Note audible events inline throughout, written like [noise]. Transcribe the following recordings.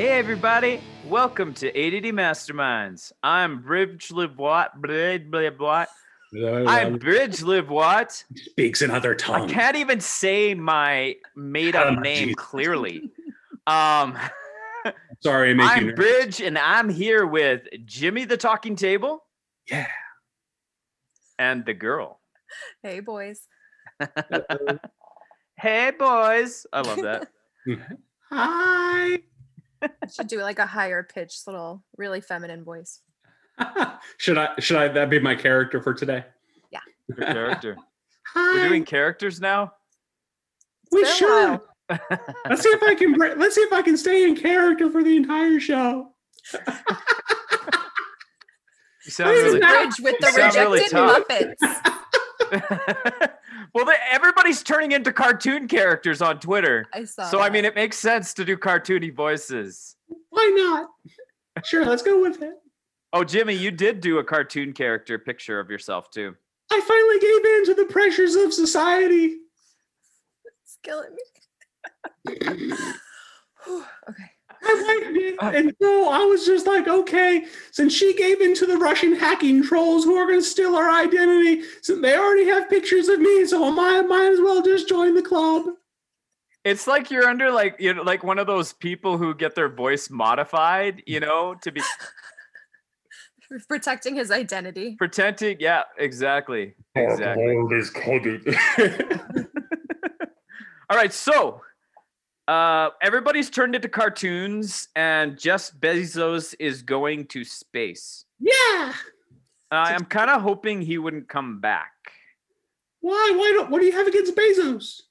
Hey everybody, welcome to ADD Masterminds. I'm Bridge Live Watt. Blah, blah, blah. I'm Bridge Live Watt. speaks in other I tongues. can't even say my made up Oh, name Jesus. clearly. Um, [laughs] Sorry, I make you I'm. Bridge, and I'm here with Jimmy the Talking Table Yeah. and the girl. Hey, boys. [laughs] Hey boys, I love that. [laughs] Hi. I [laughs] should do like a higher pitched little, really feminine voice. [laughs] should I? Should I? That be my character for today? Good character. [laughs] Hi. We're doing characters now. we It's been a should. Let's see if I can. br- Let's see if I can stay in character for the entire show. You sound really. now- Bridge with the Sound really rejected tough. Muppets. [laughs] well, they, everybody's turning into cartoon characters on Twitter. I saw. So I mean, it makes sense to do cartoony voices. Why not? Sure, let's go with it. Oh, Jimmy, you did do a cartoon character picture of yourself too. I finally gave in to the pressures of society. it's killing me. [laughs] [sighs] Okay. I liked it. [laughs] Uh, and so I was just like, okay, since she gave in to the Russian hacking trolls who are going to steal our identity, so they already have pictures of me, so I might, might as well just join the club. It's like you're under like you know like one of those people who get their voice modified, you know, to be [laughs] Protecting his identity. pretending. Yeah, exactly. Exactly. [laughs] All right, so uh, everybody's turned into cartoons, and Jeff Bezos is going to space. yeah. Uh, I'm kind of hoping he wouldn't come back. Why? Why don't? What do you have against Bezos?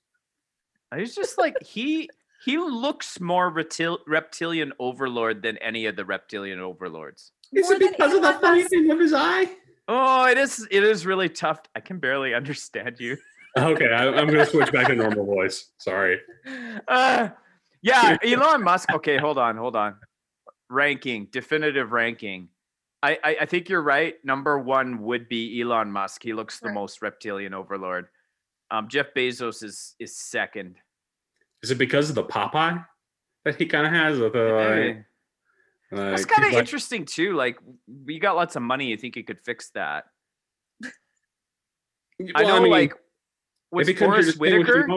He's just like [laughs] he he looks more reptil- reptilian overlord than any of the reptilian overlords. Is it because of the Elon funny thing of his eye? Oh, it is it is really tough. I can barely [laughs] understand you. Okay, I, I'm going to switch back to normal voice. Sorry. Uh, yeah, [laughs] Elon Musk. Okay, hold on, hold on. Ranking, definitive ranking. I, I, I think you're right. Number one would be Elon Musk. He looks the Right. most reptilian overlord. Um, Jeff Bezos is is second. Is it because of the Popeye that he kind of has? With the, Eh. like, That's kind of he's like- interesting too. Like, we got lots of money. You think you could fix that? I Well, know, mean, like if with he Forest Whitaker.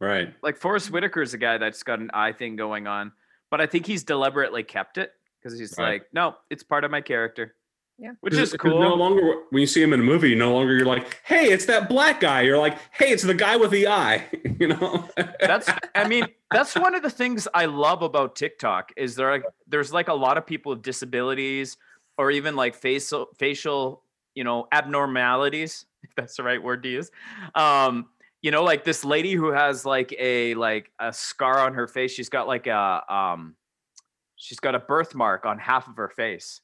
Right. Like Forest Whitaker is a guy that's got an eye thing going on, but I think he's deliberately kept it because he's Right. like, no, it's part of my character. Yeah. which 'Cause- is 'cause No cool. longer when you see him in a movie, no longer you're like, "Hey, it's that black guy." You're like, "Hey, it's the guy with the eye." [laughs] you know. That's, I mean, that's one of the things I love about TikTok is there like there's like a lot of people with disabilities or even like facial facial you know abnormalities [laughs] if that's the right word to use. Um, you know, like this lady who has like a like a scar on her face. She's got like a um, she's got a birthmark on half of her face.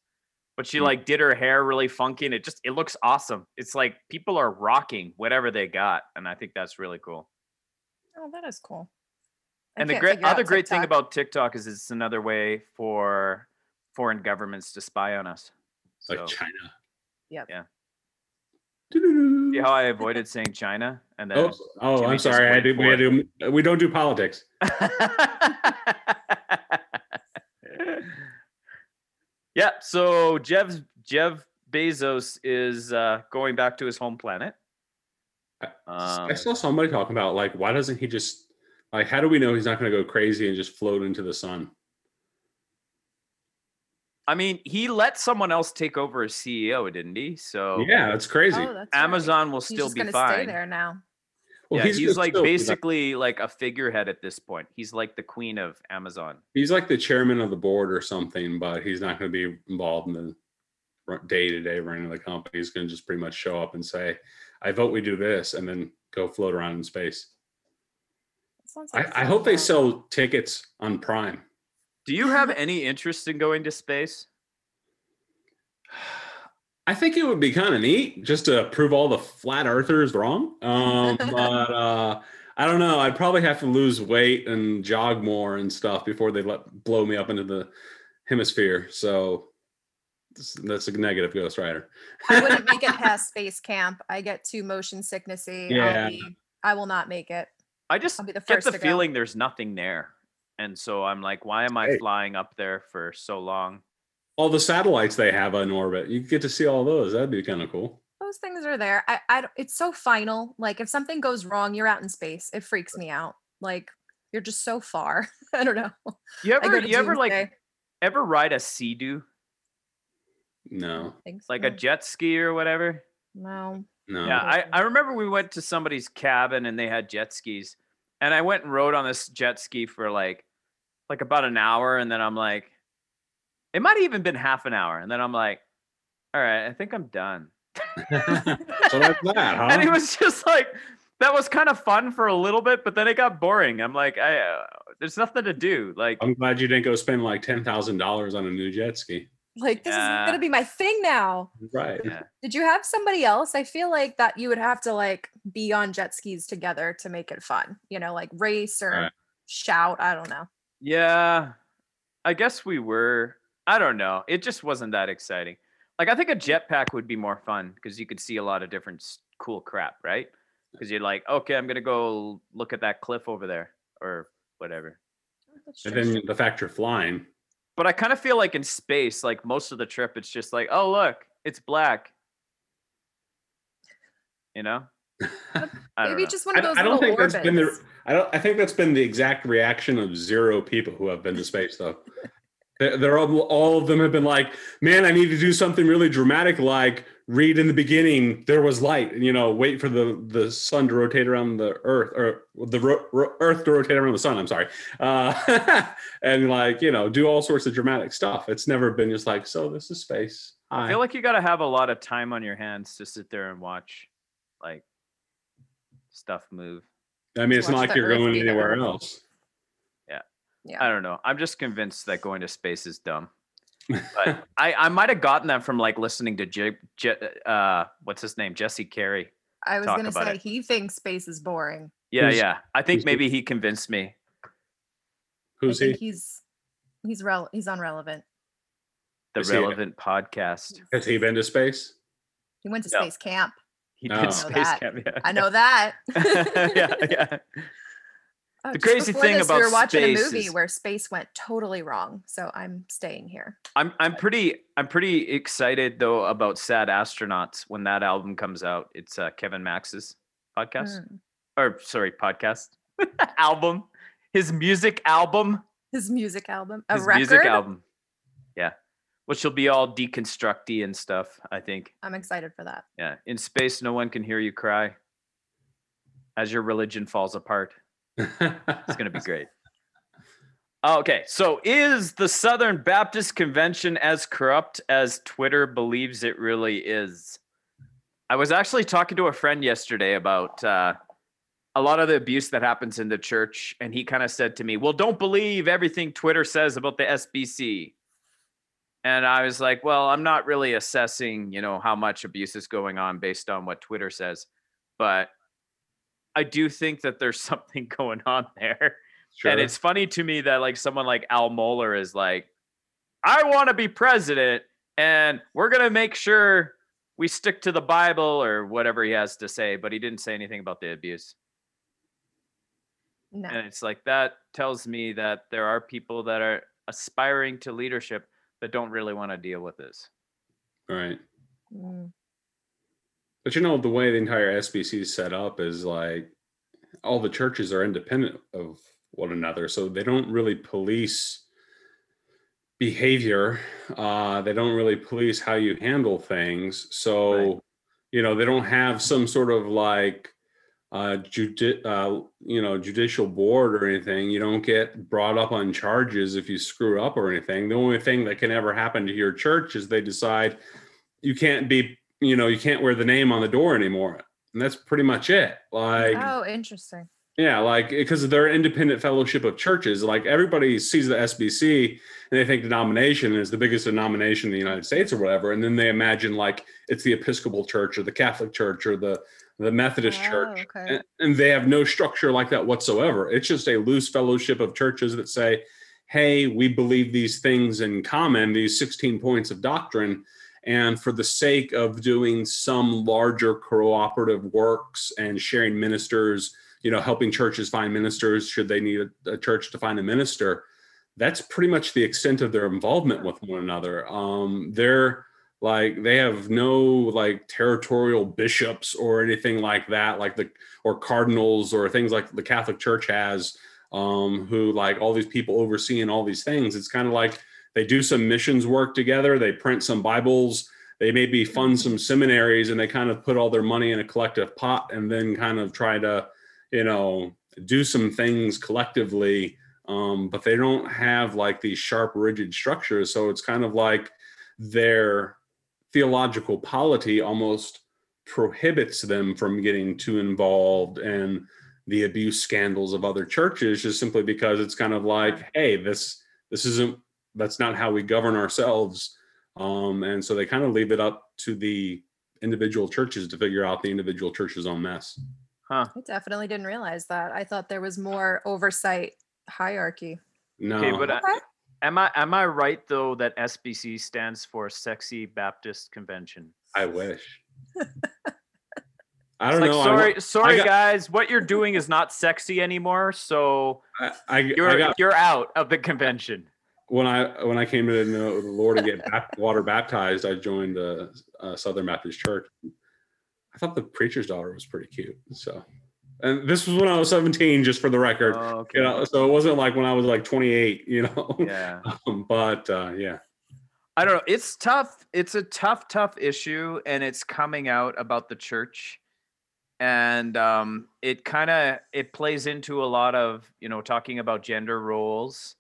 But she Hmm. like did her hair really funky and it just it looks awesome. It's like people are rocking whatever they got, and I think that's really cool. Oh, that is cool. I And the great other great thing about TikTok is it's another way for foreign governments to spy on us. like So, China. Yep. Yeah. See how I avoided saying China and then Oh, oh I'm sorry. I did. We, had to, we don't do politics. [laughs] yeah, so Jeff Jeff Bezos is uh, going back to his home planet. Um, I saw somebody talking about like, why doesn't he just like? How do we know he's not going to go crazy and just float into the sun? I mean, he let someone else take over as CEO, didn't he? So Yeah, that's crazy. Oh, that's right. Amazon will He's still just be gonna fine. stay there now. Well, yeah, he's, gonna like basically like a figurehead at this point. He's like the queen of Amazon. he's like the chairman of the board or something, but he's not going to be involved in the day to day running of the company. He's going to just pretty much show up and say, "I vote we do this," and then go float around in space. That sounds I, like I fun hope they sell tickets on Prime. Do you have any interest in going to space? I think it would be kind of neat just to prove all the flat earthers wrong. Um, [laughs] but uh, I don't know. I'd probably have to lose weight and jog more and stuff before they let blow me up into the hemisphere. So that's- that's a negative Ghost Rider. I wouldn't make it [laughs] past space camp. I get too motion sicknessy. Yeah. I'll be, I will not make it. I just I'll be the get the to go. feeling there's nothing there. And so I'm like, why am I Hey. flying up there for so long? All the satellites they have on orbit, you get to see all those. That'd be kind of cool. Those things are there. I, I it's so final. Like if something goes wrong, you're out in space. It freaks me out. Like you're just so far. [laughs] I don't know. You ever you ever like Doomsday. ever ride a sea doo? No, Thanks. Like a jet ski or whatever? no. no. Yeah, I, I remember we went to somebody's cabin and they had jet skis. And I went and rode on this jet ski for like like about an hour and then I'm like it might have even been half an hour and then I'm like all right, I think I'm done. [laughs] so that's that, [laughs] huh? And it was just like that was kind of fun for a little bit, but then it got boring. I'm like I uh, there's nothing to do. Like I'm glad you didn't go spend like ten thousand dollars on a new jet ski. Like this Yeah. is gonna be my thing now. Right. yeah. Did you have somebody else? I feel like that you would have to like be on jet skis together to make it fun. You know, like race or Right. shout. I don't know. Yeah, I guess we were. I don't know. It just wasn't that exciting. Like I think a jetpack would be more fun because you could see a lot of different s- cool crap, right? Because you're like, okay, I'm gonna go look at that cliff over there or whatever. And then the fact you're flying. But I kind of feel like in space, like most of the trip, it's just like, oh look, it's black. You know? I don't Maybe just one of those I don't little think orbits. that's been the. I don't. I think that's been the exact reaction of zero people who have been to space, though. They're, they're all, all of them have been like, "Man, I need to do something really dramatic, like read in the beginning there was light, and you know, wait for the the sun to rotate around the Earth, or the ro- ro- Earth to rotate around the sun." I'm sorry, uh, [laughs] and like you know, do all sorts of dramatic stuff. It's never been just like, "So this is space." I feel like you got to have a lot of time on your hands to sit there and watch, like, stuff move. I mean, it's not like the you're Earth going be anywhere there. else. Yeah. Yeah. I don't know. I'm just convinced that going to space is dumb. But [laughs] I, I might have gotten that from like listening to J, J, uh, what's his name, Jesse Carey. I was talk gonna about say it. he thinks space is boring. Yeah, Who's- yeah. I think who's the- maybe he convinced me. Who's I he? he's he's rel- he's unrelevant. The Is he relevant podcast. Has he been to space? He went to No. space camp. He Oh. did I know space that. camp. Yeah. I know that. [laughs] yeah, yeah. Uh, [laughs] The crazy before thing this, we were watching a movie is- where space went totally wrong. So I'm staying here. I'm I'm pretty I'm pretty excited though about Sad Astronauts when that album comes out. It's uh, Kevin Max's podcast Mm. or sorry podcast [laughs] album. His music album. His music album, a His record. music album. Yeah, which will be all deconstructy and stuff. I think. I'm excited for that. Yeah, in space, no one can hear you cry. As your religion falls apart. It's going to be great. [laughs] Okay, so is the Southern Baptist Convention as corrupt as Twitter believes it really is? I was actually talking to a friend yesterday about uh, a lot of the abuse that happens in the church, and he kind of said to me, "Well, don't believe everything Twitter says about the SBC." And I was like, "Well, I'm not really assessing, you know, how much abuse is going on based on what Twitter says, but I do think that there's [laughs] something going on there." Sure. And it's funny to me that like someone like Al Mohler is like, I want to be president, and we're gonna make sure we stick to the Bible or whatever he has to say, but he didn't say anything about the abuse. No. And it's like that tells me that there are people that are aspiring to leadership that don't really want to deal with this. right. Mm. But you know, the way the entire SBC is set up is like all the churches are independent of one another. So they don't really police behavior. Uh, they don't really police how you handle things. So, Right. you know, they don't have some sort of like, uh, judi- uh, you know, judicial board or anything. You don't get brought up on charges if you screw up or anything. The only thing that can ever happen to your church is they decide you can't be, you know, you can't wear the name on the door anymore. And that's pretty much it. Like, Oh, interesting. yeah, like because they're independent fellowship of churches. Like everybody sees the SBC and they think denomination is the biggest denomination in the United States or whatever, and then they imagine like it's the Episcopal Church or the Catholic Church or the the Methodist Oh, Church, okay. and, they have no structure like that whatsoever. It's just a loose fellowship of churches that say, "Hey, we believe these things in common, these sixteen points of doctrine." And for the sake of doing some larger cooperative works and sharing ministers you know, helping churches find ministers should they need a, a church to find a minister. That's pretty much the extent of their involvement with one another. Um, they're like they have no like territorial bishops or anything like that, like the or cardinals or things like the Catholic Church has, um, who like all these people overseeing all these things. It's kind of like they do some missions work together, they print some Bibles, they maybe fund some seminaries, and they kind of put all their money in a collective pot and then kind of try to, you know, do some things collectively. Um, but they don't have like these sharp, rigid structures. So it's kind of like their theological polity almost prohibits them from getting too involved in the abuse scandals of other churches just simply because it's kind of like hey this this isn't that's not how we govern ourselves um, and so they kind of leave it up to the individual churches to figure out the individual church's own mess Huh. I definitely didn't realize that. I thought there was more oversight hierarchy. no Okay, but I- Okay. Am I am I right though that SBC stands for Sexy Baptist Convention? i wish [laughs] i don't like know I sorry, wa- sorry got- guys, what you're doing is not sexy anymore. So I, I, you're I got you're out of the convention. when I when I came to know the Lord and get water baptized, I joined the uh, Southern Baptist Church. I thought the preacher's daughter was pretty cute. So, and this was when I was 17, just for the record. Oh, okay. You know, so it wasn't like when I was like 28. You know, Yeah. Um, [laughs] but uh, yeah, I don't know. It's tough. It's a tough, tough issue, and it's coming out about the church, and um, it kind of it plays into a lot of you know talking about gender roles,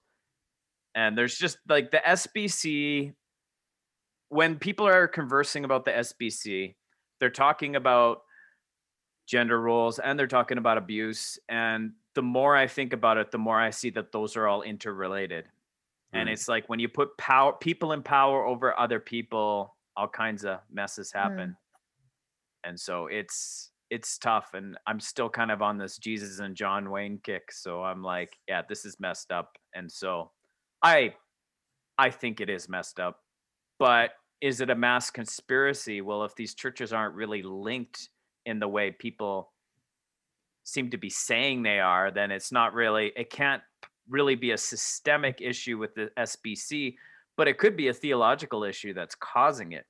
and there's just like the SBC. When people are conversing about the SBC, they're talking about gender roles and they're talking about abuse. And the more I think about it, the more I see that those are all interrelated and Mm. it's like when you put power people in power over other people all kinds of messes happen and so it's it's tough and i'm still kind of on this jesus and john wayne kick so i'm like yeah this is messed up and so i i think it is messed up but is it a mass conspiracy well if these churches aren't really linked in the way people seem to be saying they are then it's not really it can't really be a systemic issue with the SBC, but it could be a theological issue that's causing it.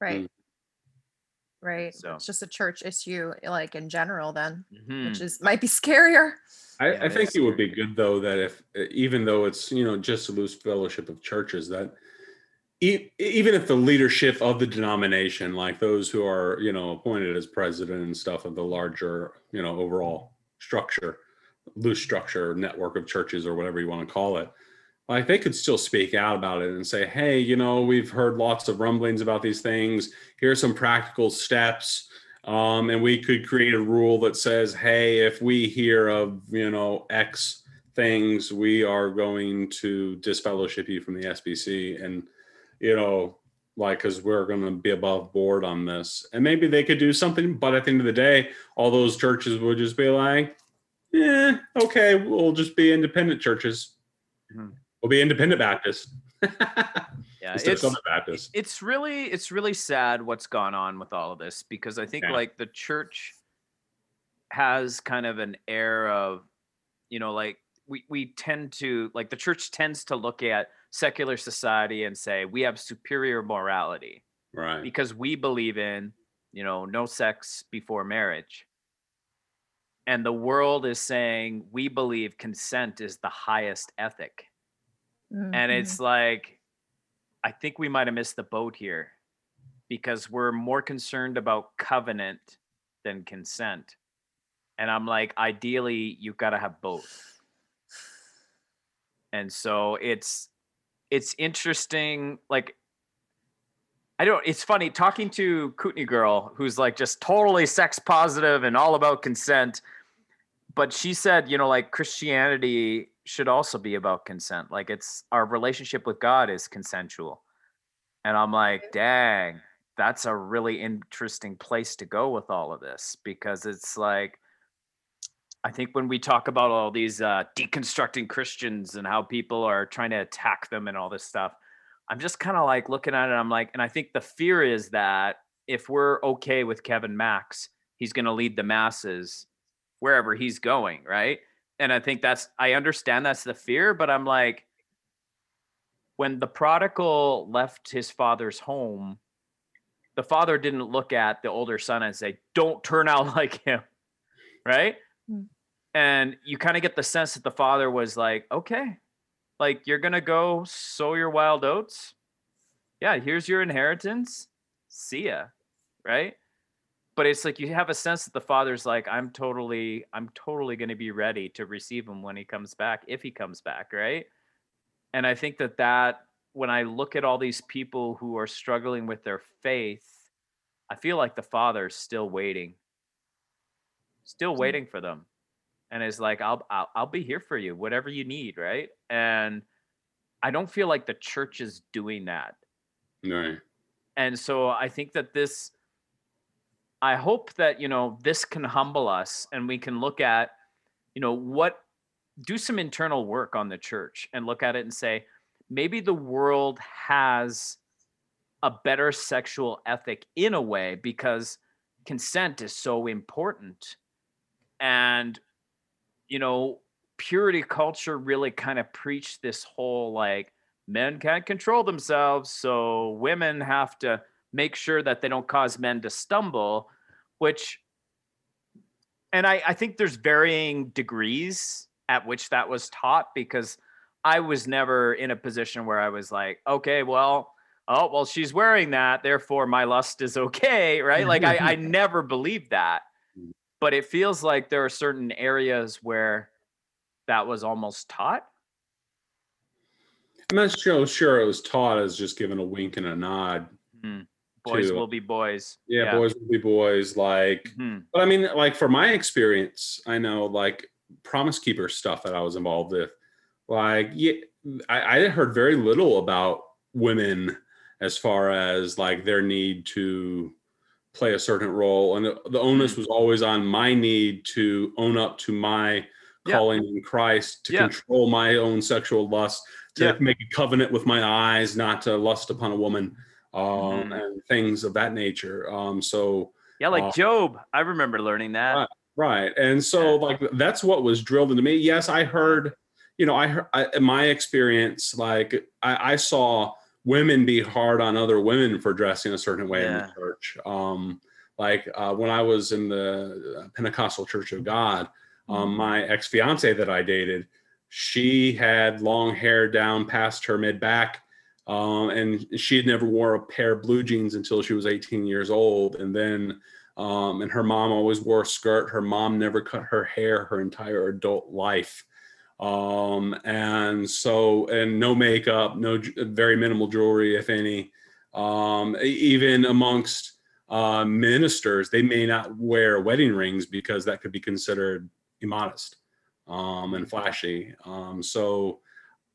Right. Right. So- It's just a church issue, like in general, then, Mhm. which is might be [laughs] scarier. I, Yeah, I think it would be good though that if even though it's you know just a loose fellowship of churches that even if the leadership of the denomination like those who are you know appointed as president and stuff of the larger you know overall structure loose structure network of churches or whatever you want to call it like they could still speak out about it and say hey you know we've heard lots of rumblings about these things. Here's some practical steps um, and we could create a rule that says hey if we hear of you know x things we are going to disfellowship you from the sbc and you know like because we're going to be above board on this and maybe they could do something but at the end of the day all those churches would just be like yeah okay we'll just be independent churches Mhm. we'll be independent baptist [laughs] Yeah, it's baptist it's really it's really sad what's gone on with all of this because I think Yeah. like the church has kind of an air of you know like we we tend to like the church tends to look at secular society and say we have superior morality. Right. Because we believe in you know no sex before marriage. And the world is saying we believe consent is the highest ethic. And Mhm. it's like i think we might have missed the boat here. Because we're more concerned about covenant than consent. And i'm like ideally you've got to have both. And so it's it's interesting like i don't it's funny talking to kootenai girl who's like just totally sex positive and all about consent but she said you know like christianity should also be about consent like it's our relationship with god is consensual. And i'm like dang that's a really interesting place to go with all of this because it's like i think when we talk about all these uh, deconstructing christians and how people are trying to attack them and all this stuff i'm just kind of like looking at it i'm like and i think the fear is that if we're okay with kevin max he's going to lead the masses wherever he's going, right? And I think that's I understand that's the fear, but I'm like when the prodigal left his father's home, the father didn't look at the older son and say, "Don't turn out [laughs] like him." Right? Mm. And you kind of get the sense that the father was like, "Okay, like you're going to go sow your wild oats. Yeah, here's your inheritance. See ya." Right? But it's like you have a sense that the father's like, "I'm totally I'm totally going to be ready to receive him when he comes back if he comes back." Right? and i think that that when i look at all these people who are struggling with their faith i feel like the father's still waiting still mm-hmm. waiting for them and is like I'll, I'll i'll be here for you whatever you need right? And i don't feel like the church is doing that. Right. and so i think that this i hope that you know this can humble us and we can look at you know what do some internal work on the church and look at it and say maybe the world has a better sexual ethic in a way because consent is so important and you know purity culture really kind of preached this whole like men can't control themselves so women have to make sure that they don't cause men to stumble which and i, I think there's varying degrees at which that was taught because i was never in a position where i was like okay well oh well she's wearing that therefore my lust is okay right? Like i, I [laughs] never believed that but it feels like there are certain areas where that was almost taught I'm not so sure it was taught as just given a wink and a nod. Hmm. boys To- will be boys Yeah, boys will be boys. Like, Mhm. but I mean, like for my experience, I know like Promise Keeper stuff that I was involved with. Like, yeah, I, I heard very little about women as far as like their need to play a certain role, and the, the onus was always on my need to own up to my Yeah. calling in Christ, to Yeah. control my own sexual lust, to Yeah. make a covenant with my eyes, not to lust upon a woman, um, Mhm. and things of that nature. Um, so. yeah like Uh, job i remember learning that Right. Right. And so like that's what was drilled into me. Yes, I heard, you know, I heard I, in my experience, like I, I saw women be hard on other women for dressing a certain way in the church. Um, like uh, when I was in the Pentecostal Church of God, um, my ex fiance that I dated, she had long hair down past her mid back. Um, and she had never wore a pair of blue jeans until she was 18 years old. And then um, and her mom always wore a skirt. Her mom never cut her hair her entire adult life. Um, and so, and no makeup, no very minimal jewelry, if any. Um, even amongst uh, ministers, they may not wear wedding rings because that could be considered immodest um, and flashy. Um, so,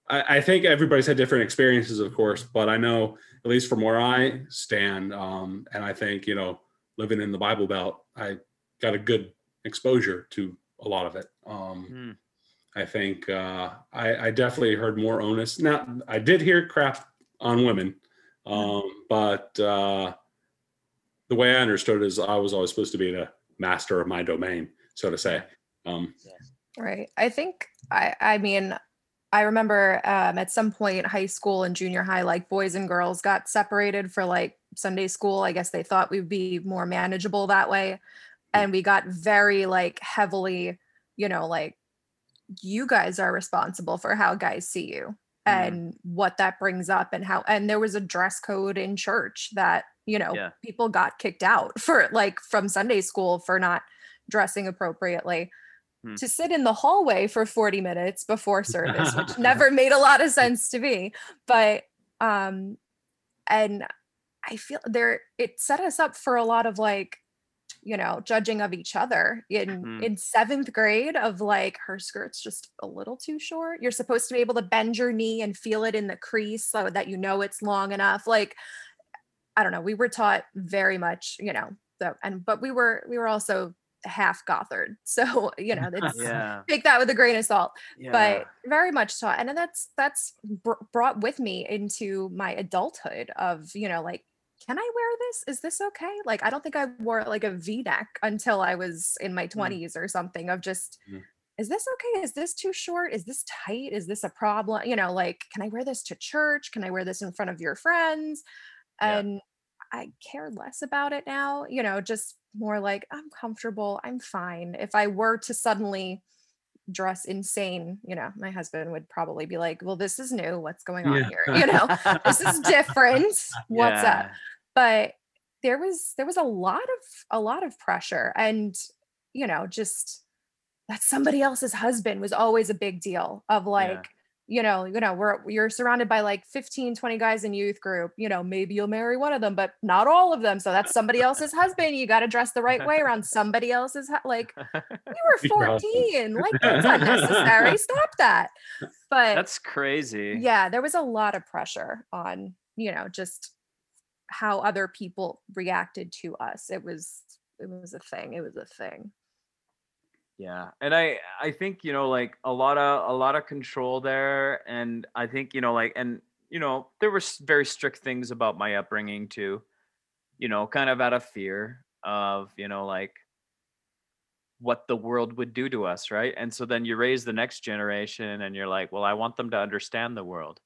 I, I think everybody's had different experiences, of course, but I know, at least from where I stand, um, and I think, you know, living in the Bible Belt, I got a good exposure to a lot of it. Um, Hmm. I think uh, I, I definitely heard more onus. Now, I did hear crap on women, um, but uh, the way I understood it is I was always supposed to be the master of my domain, so to say. Um, Right. I think I I mean I remember um, at some point high school and junior high like boys and girls got separated for like Sunday school. I guess they thought we'd be more manageable that way. And we got very like heavily, you know, like you guys are responsible for how guys see you Mhm. and what that brings up and how and there was a dress code in church that, you know, Yeah. people got kicked out [laughs] for like from Sunday school for not dressing appropriately Hmm. to sit in the hallway for 40 minutes before service which [laughs] never made a lot of sense to me but um and i feel there it set us up for a lot of like you know judging of each other in Mhm. in seventh grade of like her skirt's just a little too short. You're supposed to be able to bend your knee and feel it in the crease so that you know it's long enough. Like i don't know we were taught very much you know so and but we were we were also half gothard. [laughs] So you know [laughs] it's yeah. take that with a grain of salt. Yeah. But very much taught and that's that's br- brought with me into my adulthood of you know like can I wear this? Is this okay? Like, I don't think I wore like a V neck until I was in my 20s or something of just, Mm. is this okay? Is this too short? Is this tight? Is this a problem? You know, like, can I wear this to church? Can I wear this in front of your friends? Yeah. And I care less about it now, you know, just more like, I'm comfortable. I'm fine. If I were to suddenly, dress insane you know my husband would probably be like well this is new. What's going on Yeah. here? You know? [laughs] This is different. What's up? But there was there was a lot of a lot of pressure and you know just that somebody else's husband was always a big deal of like you know you know we're you're surrounded by like 15 20 guys in youth group you know maybe you'll marry one of them but not all of them so that's somebody else's husband you got to dress the right way around somebody else's hu- like [laughs] we were 14 like [laughs] that's unnecessary stop that. But That's crazy. yeah there was a lot of pressure on you know just how other people reacted to us. It was it was a thing it was a thing Yeah. And I I think, you know, like a lot of a lot of control there and I think, you know, like and you know, there were very strict things about my upbringing too. You know, kind of out of fear of, you know, like what the world would do to us, right? And so then you raise the next generation and you're like, well, I want them to understand the world.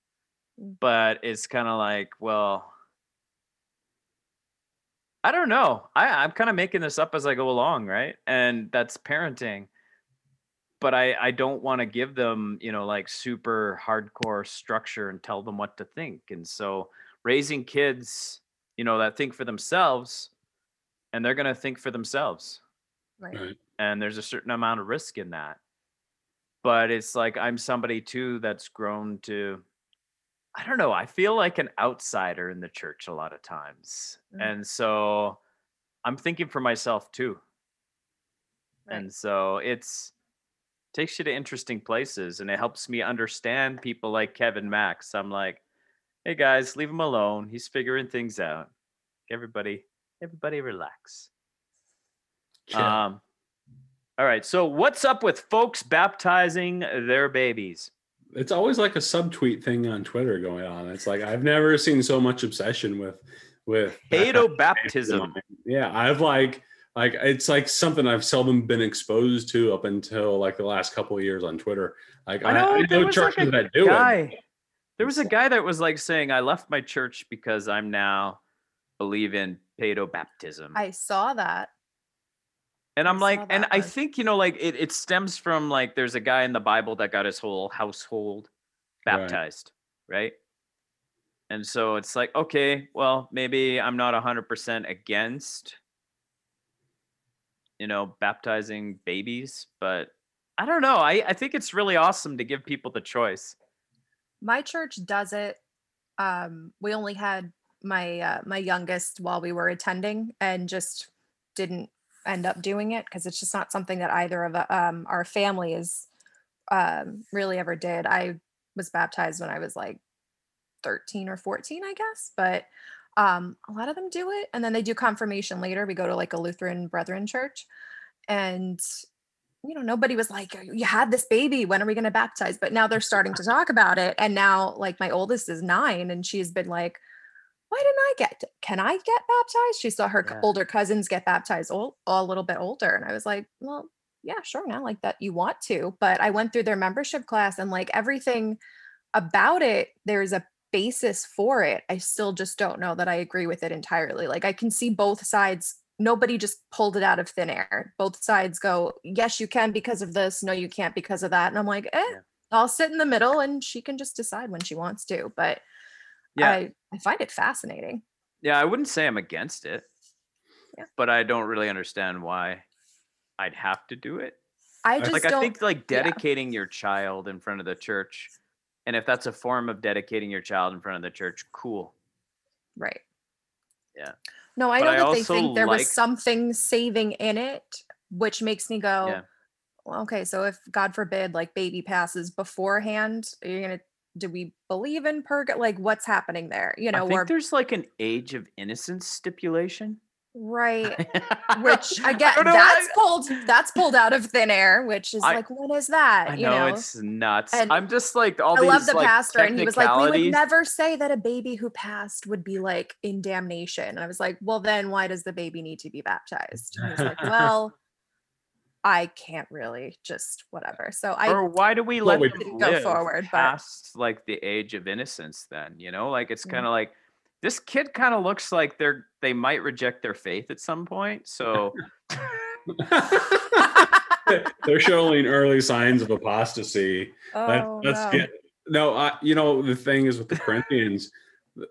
Mm. But it's kind of like, well, I don't know. I, I'm kind of making this up as I go along, right? And that's parenting. But I, I don't want to give them, you know, like super hardcore structure and tell them what to think. And so raising kids, you know, that think for themselves and they're going to think for themselves. right Right. And there's a certain amount of risk in that. But it's like I'm somebody too that's grown to I don't know. I feel like an outsider in the church a lot of times. Mm. And so I'm thinking for myself too. Right. And so it's takes you to interesting places and it helps me understand people like Kevin Max. I'm like, hey guys, leave him alone. He's figuring things out. Everybody, everybody relax. Yeah. Um all right. So what's up with folks baptizing their babies? It's always like a subtweet thing on Twitter going on. It's like I've never seen so much obsession with with Paedo baptism. Yeah, I've like like it's like something I've seldom been exposed to up until like the last couple of years on Twitter. Like I I, know, I there know was, like, that do guy. it. There was a guy that was like saying, I left my church because I'm now believe in pedo baptism. i saw that and I I'm saw like, and I think, you know, like it, it stems from like there's a guy in the Bible that got his whole household Right. baptized, right? And so it's like, okay, well, maybe I'm not 100% against, you know, baptizing babies, but I don't know. I, I think it's really awesome to give people the choice. my church does it um we only had my uh, my youngest while we were attending and just didn't end up doing it because it's just not something that either of um our family is um really ever did. I was baptized when i was like 13 or 14 i guess but um a lot of them do it and then they do confirmation later. We go to like a lutheran brethren church and you know nobody was like you had this baby. When are we going to baptize? But now they're starting to talk about it and now like my oldest is nine and she's been like why didn't i get can i get baptized she saw her Yeah. older cousins get baptized all, a little bit older and i was like well yeah sure now like that you want to but i went through their membership class and like everything about it there's a basis for it i still just don't know that i agree with it entirely like i can see both sides nobody just pulled it out of thin air both sides go yes you can because of this no you can't because of that and i'm like eh, Yeah. i'll sit in the middle and she can just decide when she wants to but Yeah. I, I find it fascinating Yeah, I wouldn't say I'm against it. Yeah. But I don't really understand why I'd have to do it. i just like don't I think like yeah. dedicating your child in front of the church and if that's a form of dedicating your child in front of the church, cool. right Yeah. no i But know I that they think there like- was something saving in it which makes me go Yeah. well, okay so if god forbid like baby passes beforehand you're you gonna do we believe in purg like what's happening there you know I think there's like an age of innocence stipulation. Right. [laughs] Which again, don't that's I- pulled that's pulled out of thin air, which is I- like, what is that? I you know, know, it's nuts. And I'm just like all I these love the like, pastor, and he was like, "We would never say that a baby who passed would be like in damnation." And I was like, "Well, then why does the baby need to be baptized?" And he was like, [laughs] "Well, I can't really, just whatever." So I or why do we Well, let we them go live forward, but- past like the age of innocence? Then you know, like it's Mm. kind of like this kid kind of looks like they're they might reject their faith at some point. So [laughs] [laughs] They're showing early signs of apostasy. That, oh that's no. good. No, I, you know the thing is with the Corinthians,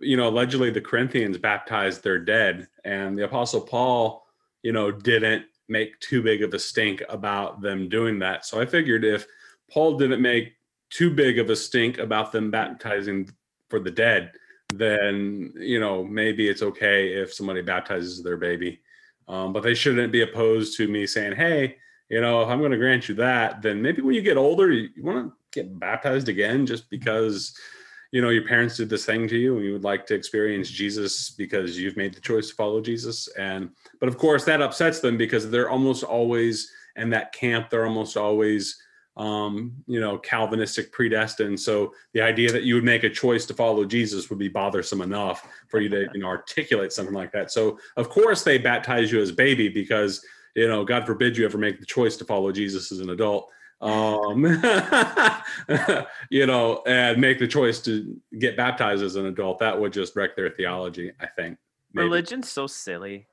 you know, allegedly the Corinthians baptized their dead, and the Apostle Paul, you know, didn't make too big of a stink about them doing that. So I figured if Paul didn't make too big of a stink about them baptizing for the dead, then you know maybe it's okay if somebody baptizes their baby. Um, but they shouldn't be opposed to me saying, "Hey, you know, if I'm going to grant you that, then maybe when you get older, you, you want to get baptized again just because, you know, your parents did this thing to you and you would like to experience Jesus because you've made the choice to follow Jesus. And, but of course, that upsets them because they're almost always in that camp, they're almost always, um, you know, Calvinistic predestined. So the idea that you would make a choice to follow Jesus would be bothersome enough for you to, you know, articulate something like that. So, of course, they baptize you as baby because you know, God forbid you ever make the choice to follow Jesus as an adult, um, [laughs] you know, and make the choice to get baptized as an adult. That would just wreck their theology, I think. Maybe. religion's so silly.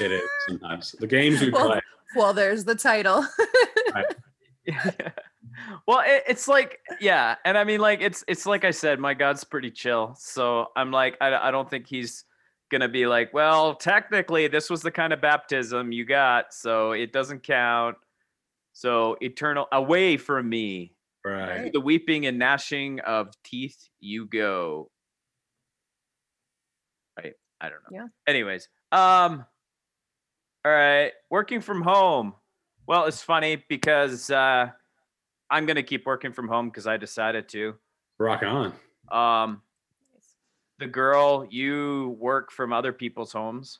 It is sometimes. The games we [laughs] Well, play. Well, there's the title. Yeah. [laughs] well it, it's like yeah and i mean like it's it's like i said my god's pretty chill so i'm like I, I don't think he's gonna be like well technically this was the kind of baptism you got so it doesn't count so eternal away from me. Right. the weeping and gnashing of teeth you go. Right i don't know. Yeah. anyways um all right working from home. Well it's funny because uh i'm gonna keep working from home because i decided to. Rock on. um the girl you work from other people's homes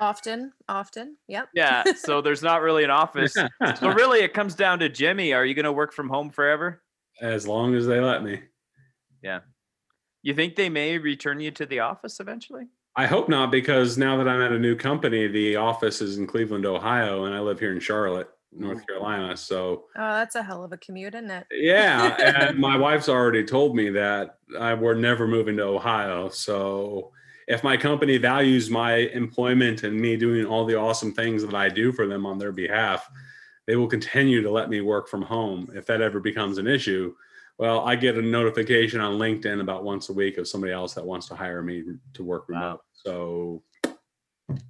often, often. Yep. yeah so [laughs] there's not really an office so [laughs] really it comes down to jimmy are you gonna work from home forever as long as they let me. Yeah. You think they may return you to the office eventually I hope not, because now that I'm at a new company, the office is in Cleveland, Ohio, and I live here in Charlotte, North Carolina. So Oh, that's a hell of a commute, isn't it? Yeah, and [laughs] my wife's already told me that I, we're never moving to Ohio. So if my company values my employment and me doing all the awesome things that I do for them on their behalf, they will continue to let me work from home. If that ever becomes an issue, well, I get a notification on LinkedIn about once a week of somebody else that wants to hire me to work Wow. remote. So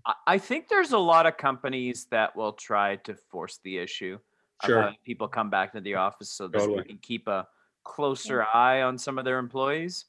I- I think there's a lot of companies that will try to force the issue sure. people come back to the office so that Totally. they can keep a closer eye on some of their employees.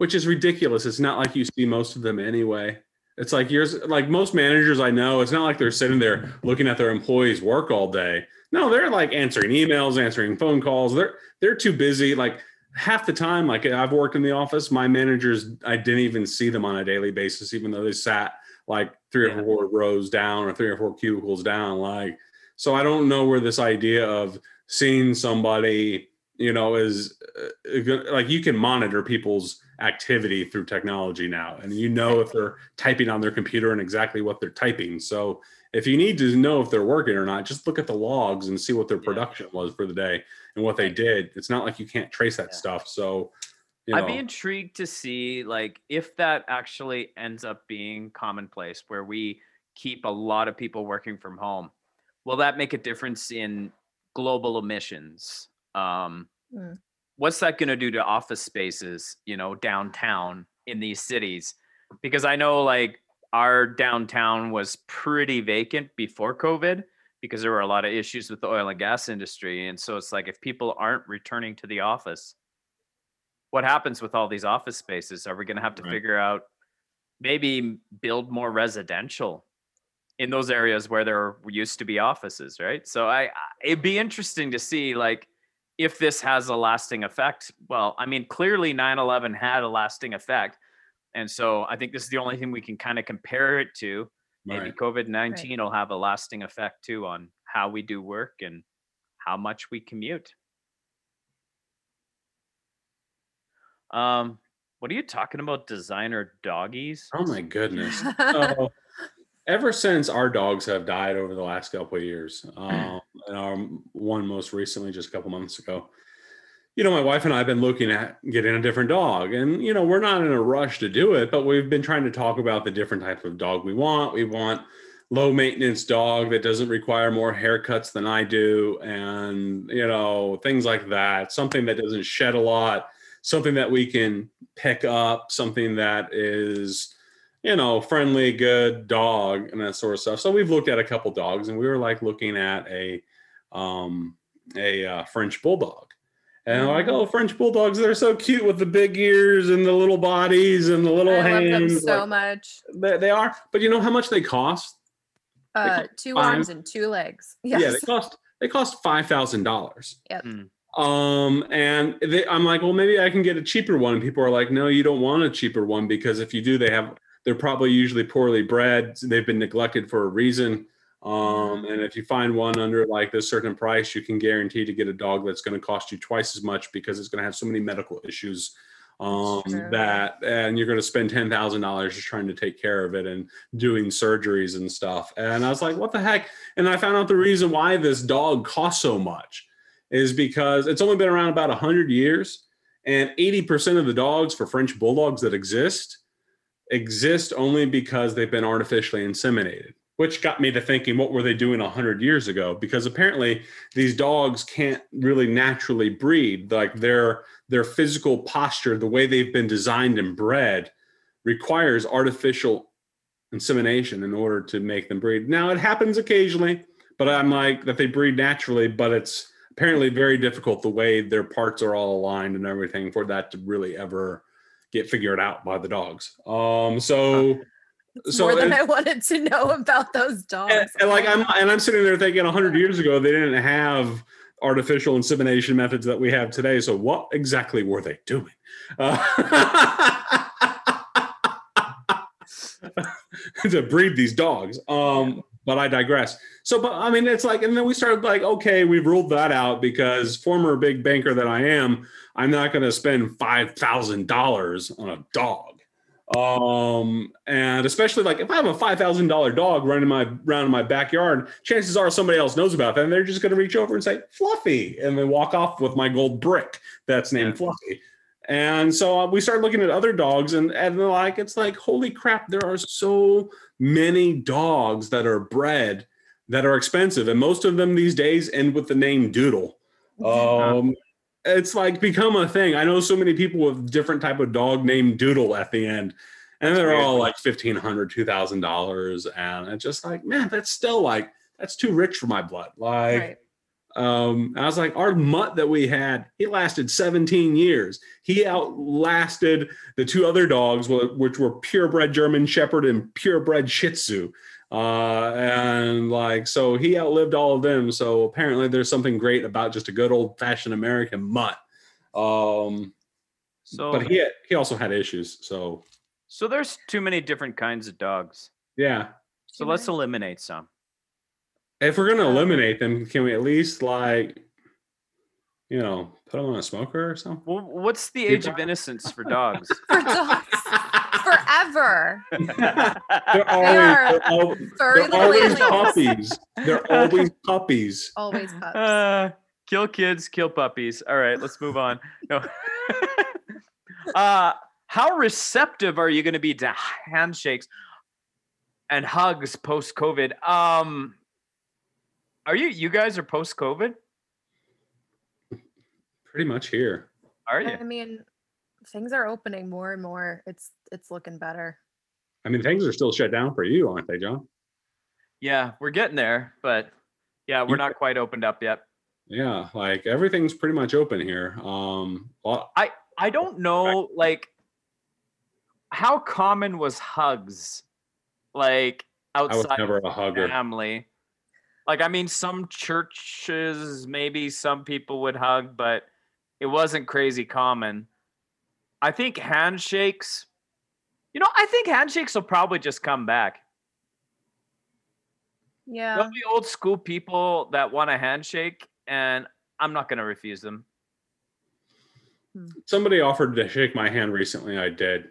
Which is ridiculous. It's not like you see most of them anyway. It's like yours, like most managers I know, it's not like they're sitting there looking at their employees work all day. No, they're like answering emails, answering phone calls. They're they're too busy. Like half the time, like I've worked in the office, my managers, I didn't even see them on a daily basis, even though they sat like three Yeah. or four rows down or three or four cubicles down. Like, so I don't know where this idea of seeing somebody, you know, is uh, like you can monitor people's activity through technology now and you know if they're typing on their computer and exactly what they're typing so if you need to know if they're working or not just look at the logs and see what their Yeah. production was for the day and what they did it's not like you can't trace that Yeah. stuff so you know I'd be intrigued to see like if that actually ends up being commonplace where we keep a lot of people working from home. Will that make a difference in global emissions? Um, Mm. What's that going to do to office spaces, you know, downtown in these cities? Because I know like our downtown was pretty vacant before COVID because there were a lot of issues with the oil and gas industry. And so it's like if people aren't returning to the office, what happens with all these office spaces? Are we going to have to Right. figure out maybe build more residential in those areas where there used to be offices, right? So I I- it'd be interesting to see like if this has a lasting effect. Well, I mean, clearly 9/11 had a lasting effect. And so I think this is the only thing we can kind of compare it to. maybe Right. COVID 19 will have a lasting effect too on how we do work and how much we commute. Um, what are you talking about? Designer doggies? Oh my goodness. [laughs] So, ever since our dogs have died over the last couple of years, um, and our one most recently just a couple months ago, you know, my wife and I have been looking at getting a different dog, and you know, we're not in a rush to do it, but we've been trying to talk about the different type of dog we want. We want low maintenance dog that doesn't require more haircuts than I do, and you know, things like that. Something that doesn't shed a lot. Something that we can pick up. Something that is you know, friendly, good dog and that sort of stuff. So we've looked at a couple dogs and we were like looking at a um a uh, French bulldog. And we're like, oh, French bulldogs, they're so cute with the big ears and the little bodies and the little I love them hands. so like, much. they, they are. But you know how much they cost? Uh, cost two five- arms and two legs. [laughs] Yeah, they cost they cost five thousand dollars. Yep. Mm. Um, and they, I'm like, well, maybe I can get a cheaper one. And people are like, no, you don't want a cheaper one because if you do, they have they're probably usually poorly bred. They've been neglected for a reason. Um, and if you find one under like this certain price, you can guarantee to get a dog that's going to cost you twice as much because it's going to have so many medical issues um, that, and you're going to spend ten thousand dollars just trying to take care of it and doing surgeries and stuff. And I was like, what the heck? And I found out the reason why this dog costs so much is because it's only been around about 100 years and 80% of the dogs for French bulldogs that exist exist only because they've been artificially inseminated which got me to thinking what were they doing 100 years ago? Because apparently these dogs can't really naturally breed. Like their their physical posture the way they've been designed and bred requires artificial insemination in order to make them breed. Now it happens occasionally but i'm like that they breed naturally but it's apparently very difficult the way their parts are all aligned and everything for that to really ever get figured out by the dogs um so It's so more than it- I wanted to know about those dogs. and, and like I'm and I'm sitting there thinking 100 years ago they didn't have artificial insemination methods that we have today. So what exactly were they doing? Uh, [laughs] to breed these dogs. Um, but I digress. So, but I mean, it's like, and then we started like, okay, we've ruled that out because former big banker that I am, I'm not going to spend five thousand dollars on a dog. Um, and especially like if I have a five thousand dollar dog running my around in my backyard, chances are somebody else knows about that, and they're just going to reach over and say Fluffy, and then walk off with my gold brick that's named. Fluffy. And so uh, we started looking at other dogs, and and like it's like holy crap, there are so many dogs that are bred that are expensive, and most of them these days end with the name Doodle. [laughs] Um, it's like become a thing. I know so many people with different type of dog named Doodle at the end, and they're all like fifteen hundred, two thousand dollars, and it's just like, man, that's still like that's too rich for my blood. Like, right. Um, I was like, our mutt that we had, he lasted 17 years. He outlasted the two other dogs, which were purebred German Shepherd and purebred Shih Tzu. Uh, and like, so he outlived all of them. So apparently, there's something great about just a good old fashioned American mutt. Um, So, but he he also had issues. So so there's too many different kinds of dogs. yeah, So let's eliminate some. If we're gonna eliminate them, can we at least like, you know, put them on a smoker or something? Well, what's the age of innocence for dogs? [laughs] For dogs. Forever. [laughs] they're always, are they're, al- they're always puppies. They're [laughs] always puppies. Always pups. Uh, kill kids, kill puppies. All right, let's move on. No. uh, how receptive are you going to be to handshakes and hugs post COVID? Um, are you? You guys are post COVID? Pretty much here. Are you? I mean, things are opening more and more. It's it's looking better. I mean, things are still shut down for you, aren't they, John? Yeah, we're getting there, but yeah, we're You- not quite opened up yet. Yeah, like everything's pretty much open here. Um, well, I don't know, like, how common was hugs, like outside I was outside never of a hugger. family? Like, I mean, some churches, maybe some people would hug, but it wasn't crazy common. I think handshakes, you know, I think handshakes will probably just come back. Yeah. There'll be old school people that want a handshake, and I'm not gonna refuse them. Hmm. Somebody offered to shake my hand recently. I did,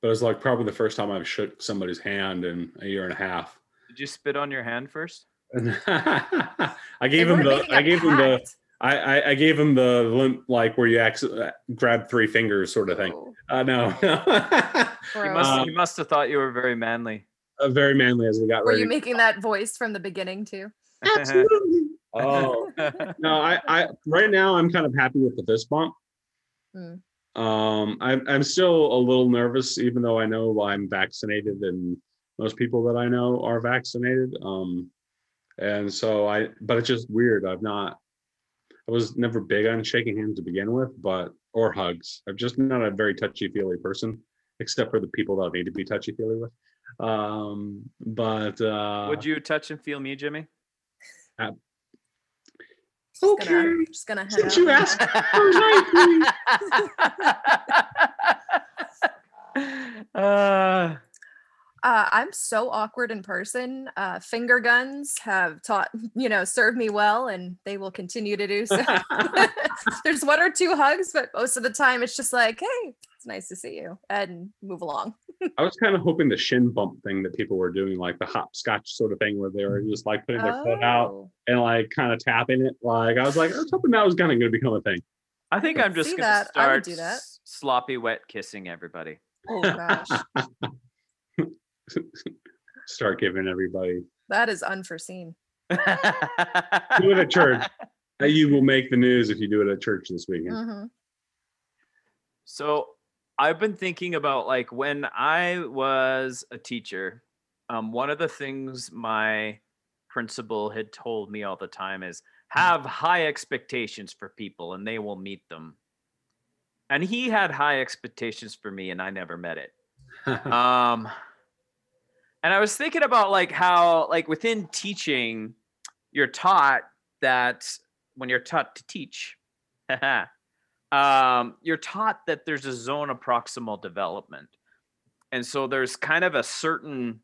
but it was like probably the first time I've shook somebody's hand in a year and a half. Did you spit on your hand first? [laughs] And I They gave him the. I I a gave him the. I, I, I gave him the limp, like where you acc- grab three fingers, sort of thing. Oh, Uh, no, [laughs] You must, Uh, you must have thought you were very manly. Uh, very manly as we got Were ready. you making that voice from the beginning too? Absolutely. [laughs] Oh no, I, I right now I'm kind of happy with the fist bump. Hmm. Um, I'm I'm still a little nervous, even though I know I'm vaccinated and most people that I know are vaccinated. Um, and so I, but it's just weird. I've not, I was never big on shaking hands to begin with, but or hugs. I'm just not a very touchy feely person, except for the people that I need to be touchy feely with. Um, but uh, Would you touch and feel me, Jimmy? Just gonna, just gonna head Since out. you asked, [laughs] [laughs] uh, Uh, I'm so awkward in person. Uh, finger guns have taught, [laughs] you know, served me well, and they will continue to do so. [laughs] [laughs] There's one or two hugs, but most of the time it's just like, "Hey, it's nice to see you," and move along. I was kind of hoping the shin bump thing that people were doing, like the hopscotch sort of thing, where they were just like putting their foot out Oh. and like kind of tapping it. Like I was like, I was hoping that was kind of going to become a thing. I think I'm just gonna that. I would start do that. sloppy wet kissing everybody. Oh gosh, [laughs] Start giving everybody that is unforeseen. do it at church. [laughs] You will make the news if you do it at church this weekend. Mhm. So I've been thinking about like when I was a teacher, um, one of the things my principal had told me all the time is have high expectations for people and they will meet them. And he had high expectations for me and I never met it. [laughs] um and i was thinking about like how like within teaching you're taught that when you're taught to teach [laughs] um you're taught that there's a zone of proximal development. And so there's kind of a certain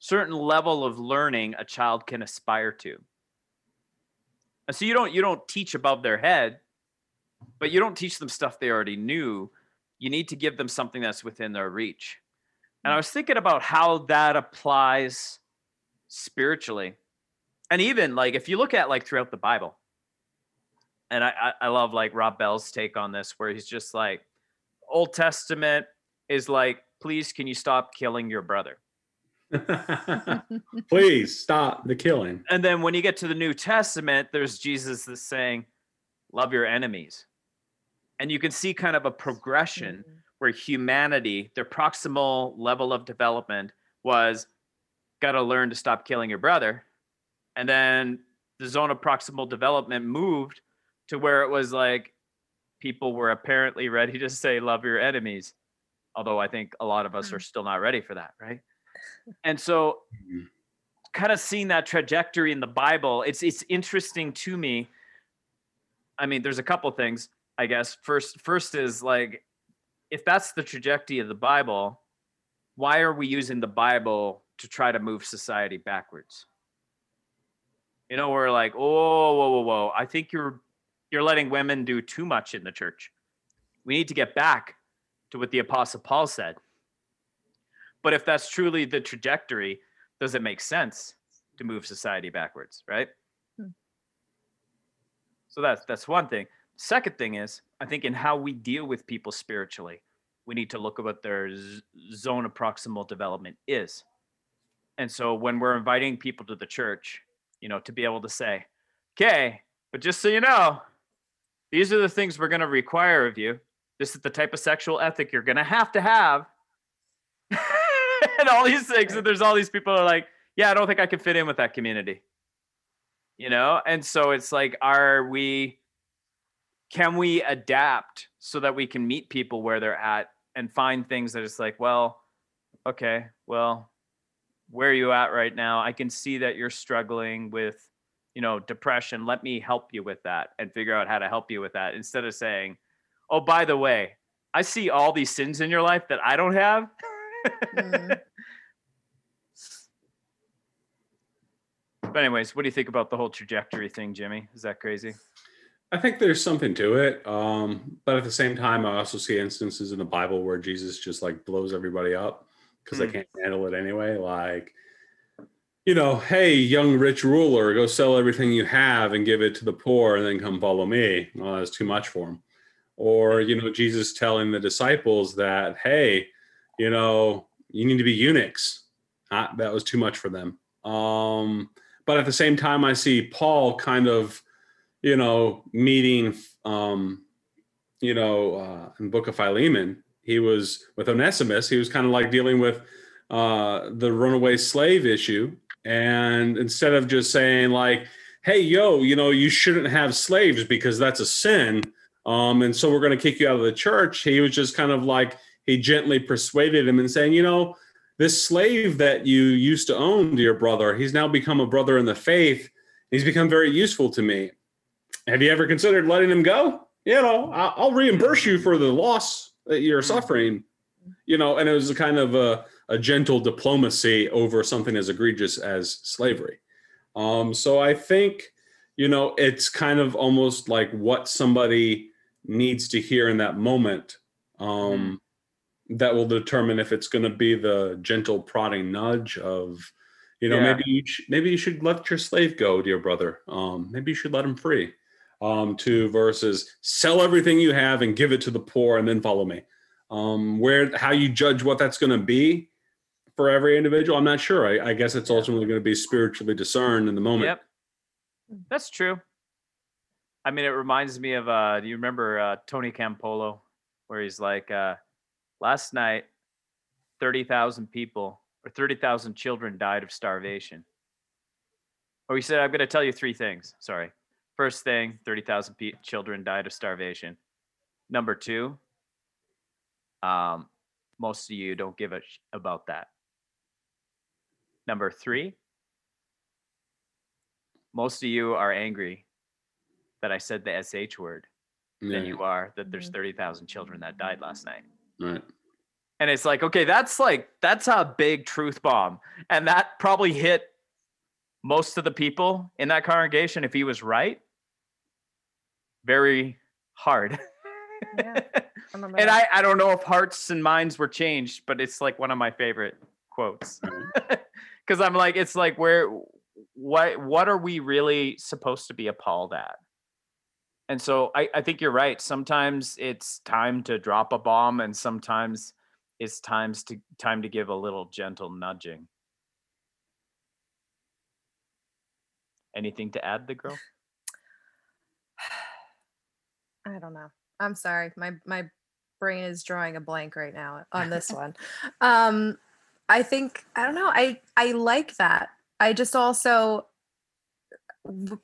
certain level of learning a child can aspire to. And so you don't you don't teach above their head but you don't teach them stuff they already knew. You need to give them something that's within their reach and I was thinking about how that applies spiritually. And even like if you look at like throughout the Bible, and I, I, I love like Rob Bell's take on this, where he's just like, Old Testament is like, please can you stop killing your brother? [laughs] Please stop the killing. And then when you get to the New Testament, there's Jesus that's saying, love your enemies. And you can see kind of a progression Mhm. Where humanity, their proximal level of development was got to learn to stop killing your brother. And then the zone of proximal development moved to where it was like people were apparently ready to say, love your enemies. Although I think a lot of us are still not ready for that, right? [laughs] And so, Mhm. kind of seeing that trajectory in the Bible, it's it's interesting to me. I mean, there's a couple things, I guess. First, first is like if that's the trajectory of the Bible, why are we using the Bible to try to move society backwards? You know, we're like, oh, whoa, whoa, whoa. I think you're you're letting women do too much in the church. We need to get back to what the apostle Paul said. But if that's truly the trajectory, does it make sense to move society backwards, right? Hmm. So that's that's one thing. Second thing is, I think in how we deal with people spiritually, we need to look at what their zone of proximal development is. And so when we're inviting people to the church, you know, to be able to say, okay, but just so you know, these are the things we're going to require of you. This is the type of sexual ethic you're going to have to have. [laughs] and all these things. And there's all these people are like, yeah, I don't think I can fit in with that community. You know? And so it's like, are we, can we adapt so that we can meet people where they're at and find things that it's like, well, okay, well, where are you at right now? I can see that you're struggling with, you know, depression. Let me help you with that and figure out how to help you with that instead of saying, oh, by the way, I see all these sins in your life that I don't have. Mm. [laughs] But anyways, what do you think about the whole trajectory thing, Jimmy? Is that crazy? I think there's something to it. Um, but at the same time, I also see instances in the Bible where Jesus just like blows everybody up because Hmm. they can't handle it anyway. Like, you know, hey, young rich ruler, go sell everything you have and give it to the poor and then come follow me. Well, that's too much for him. Or, you know, Jesus telling the disciples that, hey, you know, you need to be eunuchs. Ah, that was too much for them. Um, but at the same time, I see Paul kind of, you know, meeting, um, you know, uh, in Book of Philemon, he was with Onesimus. He was kind of like dealing with uh, the runaway slave issue, and instead of just saying like, "Hey, yo, you know, you shouldn't have slaves because that's a sin," um, and so we're going to kick you out of the church, he was just kind of like he gently persuaded him and saying, you know, this slave that you used to own, dear brother, he's now become a brother in the faith. He's become very useful to me. Have you ever considered letting him go? You know, I'll reimburse you for the loss that you're Mm. suffering. You know, and it was a kind of a, a gentle diplomacy over something as egregious as slavery. Um, so I think, you know, it's kind of almost like what somebody needs to hear in that moment um, that will determine if it's going to be the gentle prodding nudge of, you know, Yeah. maybe you sh- maybe you should let your slave go, dear brother. Um, maybe you should let him free. Um, to versus sell everything you have and give it to the poor and then follow me. Um, where how you judge what that's going to be for every individual, I'm not sure. I, I guess it's ultimately going to be spiritually discerned in the moment. Yep. That's true. I mean, it reminds me of uh do you remember uh Tony Campolo where he's like uh last night 30,000 people or 30,000 children died of starvation. Or he said I'm going to tell you three things. Sorry. First thing, 30,000 pe- children died of starvation. Number 2, um most of you don't give a sh- about that. Number 3, most of you are angry that I said the SH word than you are that there's Mhm. 30,000 children that died last night. right. And it's like, okay, that's like, that's a big truth bomb. And that probably hit most of the people in that congregation if he was right. Very hard. [laughs] Yeah, and. I, I don't know if hearts and minds were changed, but it's like one of my favorite quotes. [laughs] Cause I'm like, it's like where what what are we really supposed to be appalled at? And so I, I think you're right. Sometimes it's time to drop a bomb and sometimes it's times to time to give a little gentle nudging. Anything to add, the girl? [sighs] I don't know. I'm sorry. My my brain is drawing a blank right now on this [laughs] one. Um I think I don't know. I I like that. I just also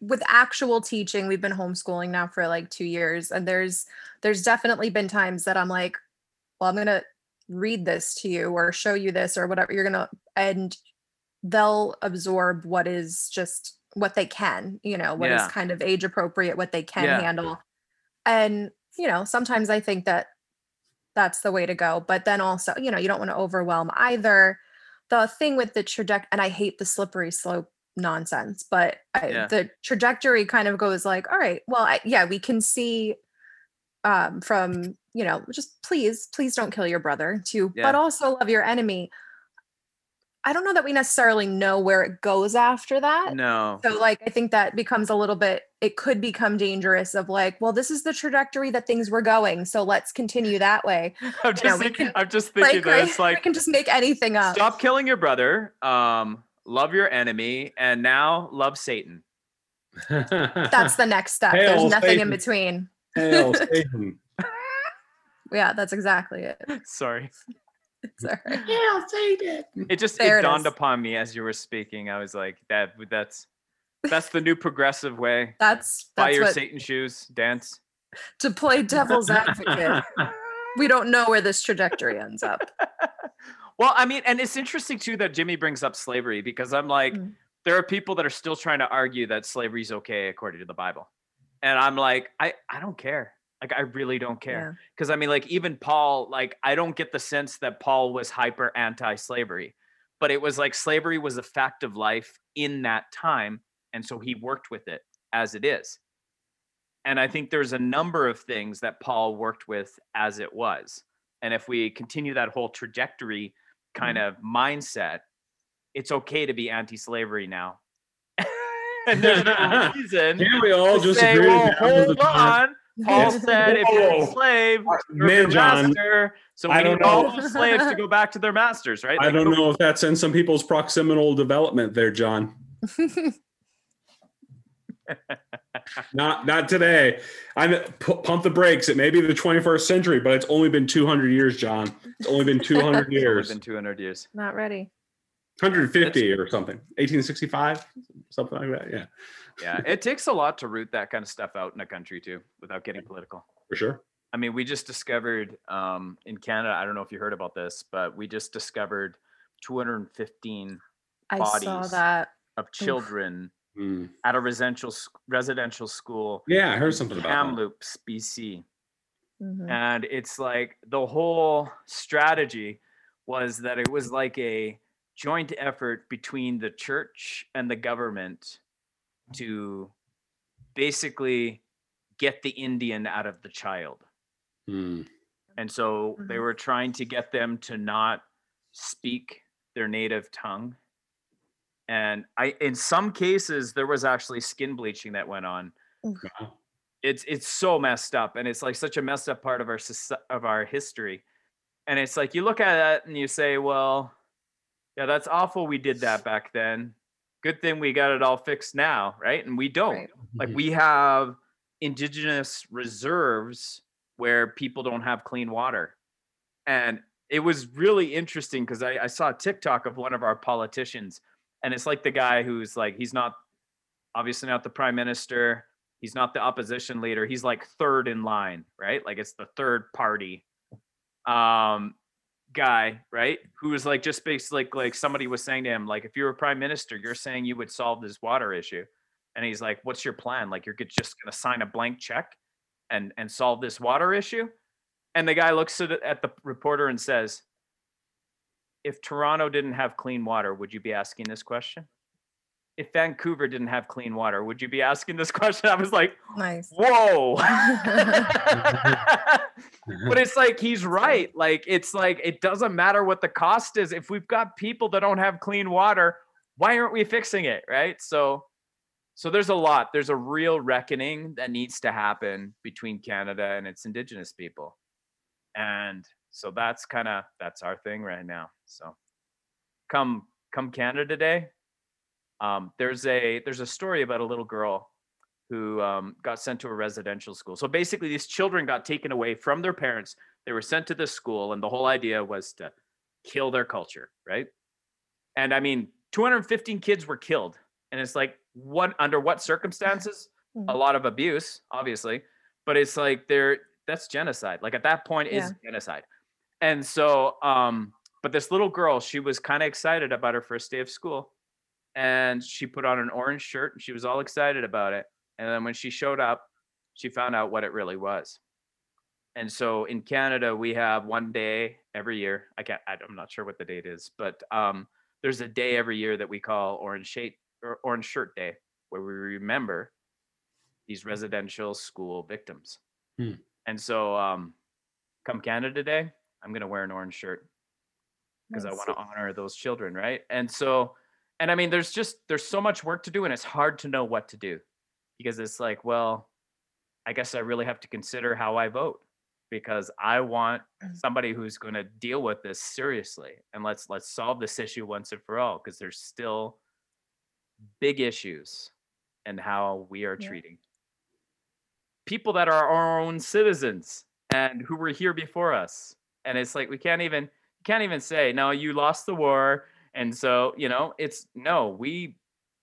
with actual teaching, we've been homeschooling now for like 2 years and there's there's definitely been times that I'm like, well, I'm going to read this to you or show you this or whatever you're going to and they'll absorb what is just what they can, you know, what is Yeah. kind of age appropriate, what they can Yeah. handle. And, you know, sometimes I think that that's the way to go. But then also, you know, you don't want to overwhelm either. The thing with the trajectory, and I hate the slippery slope nonsense, but I, Yeah. the trajectory kind of goes like, all right, well, I, yeah, we can see um, from, you know, just please, please don't kill your brother to, Yeah. but also love your enemy. I don't know that we necessarily know where it goes after that. No. So like I think that becomes a little bit it could become dangerous of like, well, this is the trajectory that things were going. So let's continue that way. [laughs] I'm just know, thinking, can- I'm just thinking [laughs] Like, that right? it's like we can just make anything up. stop killing your brother, um, love your enemy, and now love Satan. That's the next step. Hail There's nothing Satan. in between. Hail [laughs] Satan. Yeah, that's exactly it. Sorry. [laughs] Sorry. Hail Satan. It just There it it dawned is. upon me as you were speaking. I was like, that that's that's the new progressive way. That's Buy your what Satan shoes, dance. to play devil's [laughs] advocate. We don't know where this trajectory ends up. [laughs] well, I mean, and it's interesting too that Jimmy brings up slavery because I'm like, Mm. there are people that are still trying to argue that slavery is okay according to the Bible. And I'm like, I, I don't care. Like, I really don't care. Because I mean, like, even Paul, like, I don't get the sense that Paul was hyper anti slavery. but it was like slavery was a fact of life in that time. And so he worked with it as it is. And I think there's a number of things that Paul worked with as it was. And if we continue that whole trajectory kind mm-hmm. of mindset, it's okay to be anti slavery now. [laughs] and there's no [laughs] reason. Can we all just say, agree? well, that that was hold on. Paul said if you're a slave, you're Man, your John, master. So we I don't need all know. those slaves to go back to their masters, right? I don't know if that's in some people's proximal development there, John. [laughs] Not not today. I'm pu- pump the brakes. It may be the 21st century, but it's only been 200 years, John. It's only been [laughs] 200 It's years. been 200 years. Not ready. 150 or something. 1865, something like that. Yeah, Yeah, it takes a lot to root that kind of stuff out in a country too, without getting political. for sure. I mean, we just discovered um, in Canada. I don't know if you heard about this, but we just discovered 215 I saw Bodies. that. of children Hmm. at a residential residential school Yeah, I heard something about that. Kamloops, BC. Mhm. And it's like the whole strategy was that it was like a joint effort between the church and the government to basically get the Indian out of the child. Hmm. And so they Mhm. were trying to get them to not speak their native tongue. And I in some cases there was actually skin bleaching that went on. Wow. It's it's so messed up and it's like such a messed up part of our of our history. And it's like you look at that and you say, well, yeah, that's awful we did that back then. Good thing we got it all fixed now, right? And we don't. Right. like we have indigenous reserves where people don't have clean water. And it was really interesting because I, I saw a tiktok of one of our politicians and it's like the guy who's like he's not obviously not the prime minister he's not the opposition leader he's like third in line right? Like it's the third party. Um guy right who was like just basically like, like somebody was saying to him like if you were prime minister you're saying you would solve this water issue. And he's like what's your plan? Like you're just going to sign a blank check and and solve this water issue? And the guy looks at, at the reporter and says if toronto didn't have clean water would you be asking this question? If vancouver didn't have clean water would you be asking this [laughs] question? I was like Nice. whoa [laughs] [laughs] but it's like he's [laughs] right. Like it's like it doesn't matter what the cost is. If we've got people that don't have clean water why aren't we fixing it right? So so there's a lot. There's a real reckoning that needs to happen between canada and its indigenous people. And so that's kind of that's our thing right now. So come come canada day um, there's a there's a story about a little girl who um, got sent to a residential school. So basically, these children got taken away from their parents. They were sent to this school, and the whole idea was to kill their culture, right? And I mean, 215 kids were killed, and it's like, what under what circumstances? A Mhm. lot of abuse, obviously, but it's like there that's genocide. Like at that point, is genocide. And so, um, but this little girl, she was kind of excited about her first day of school, and she put on an orange shirt, and she was all excited about it. And then when she showed up, she found out what it really was. And so in Canada, we have one day every year. I can't, I- I'm not sure what the date is, but um, there's a day every year that we call Orange Shirt or Orange Shirt Day, where we remember these residential school victims. Hmm. And so, um, come Canada Day, I'm gonna wear an orange shirt because I want to honor those children, right? And so, and I mean, there's just there's so much work to do, and it's hard to know what to do because it's like, well, I guess I really have to consider how I vote because I want Mm. somebody who's going to deal with this seriously and let's let's solve this issue once and for all because there's still big issues and how we are Yeah. treating people that are our own citizens and who were here before us and it's like we can't even can't even say no you lost the war and so you know it's no we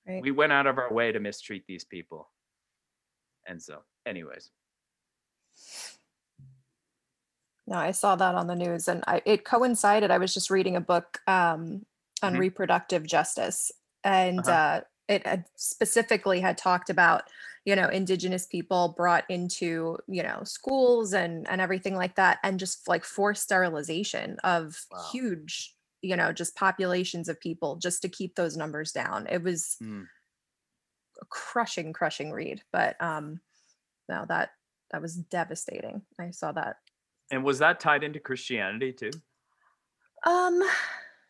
Right. we went out of our way to mistreat these people and so anyways No, I saw that on the news and I, it coincided. I was just reading a book um, on Mhm. reproductive justice and Uh-huh. uh, it had specifically had talked about, you know, indigenous people brought into, you know, schools and, and everything like that and just like forced sterilization of Wow. huge you know just populations of people just to keep those numbers down it was Mm. A crushing crushing read but um no that that was devastating i saw that And was that tied into Christianity too? um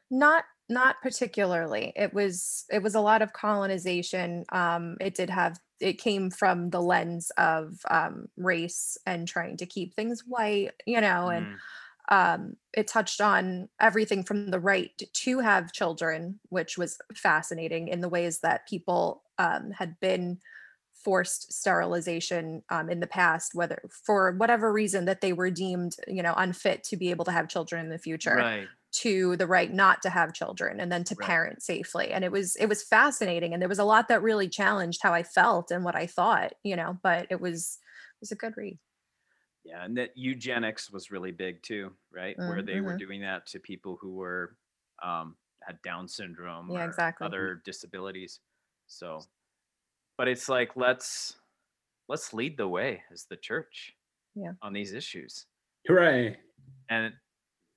not not particularly it was it was a lot of colonization um it did have it came from the lens of um race and trying to keep things white you know and Mm. Um, it touched on everything from the right to have children, which was fascinating in the ways that people um, had been forced sterilization um, in the past, whether for whatever reason that they were deemed, you know, unfit to be able to have children in the future, Right. to the right not to have children and then to Right. parent safely. And it was it was fascinating, and there was a lot that really challenged how I felt and what I thought, you know. But it was it was a good read. Yeah, and that eugenics was really big too, right? Where they were Mhm. doing that to people who were um, had Down syndrome Yeah, or exactly. other disabilities. So, but it's like let's let's lead the way as the church, Yeah. on these issues. Hooray! And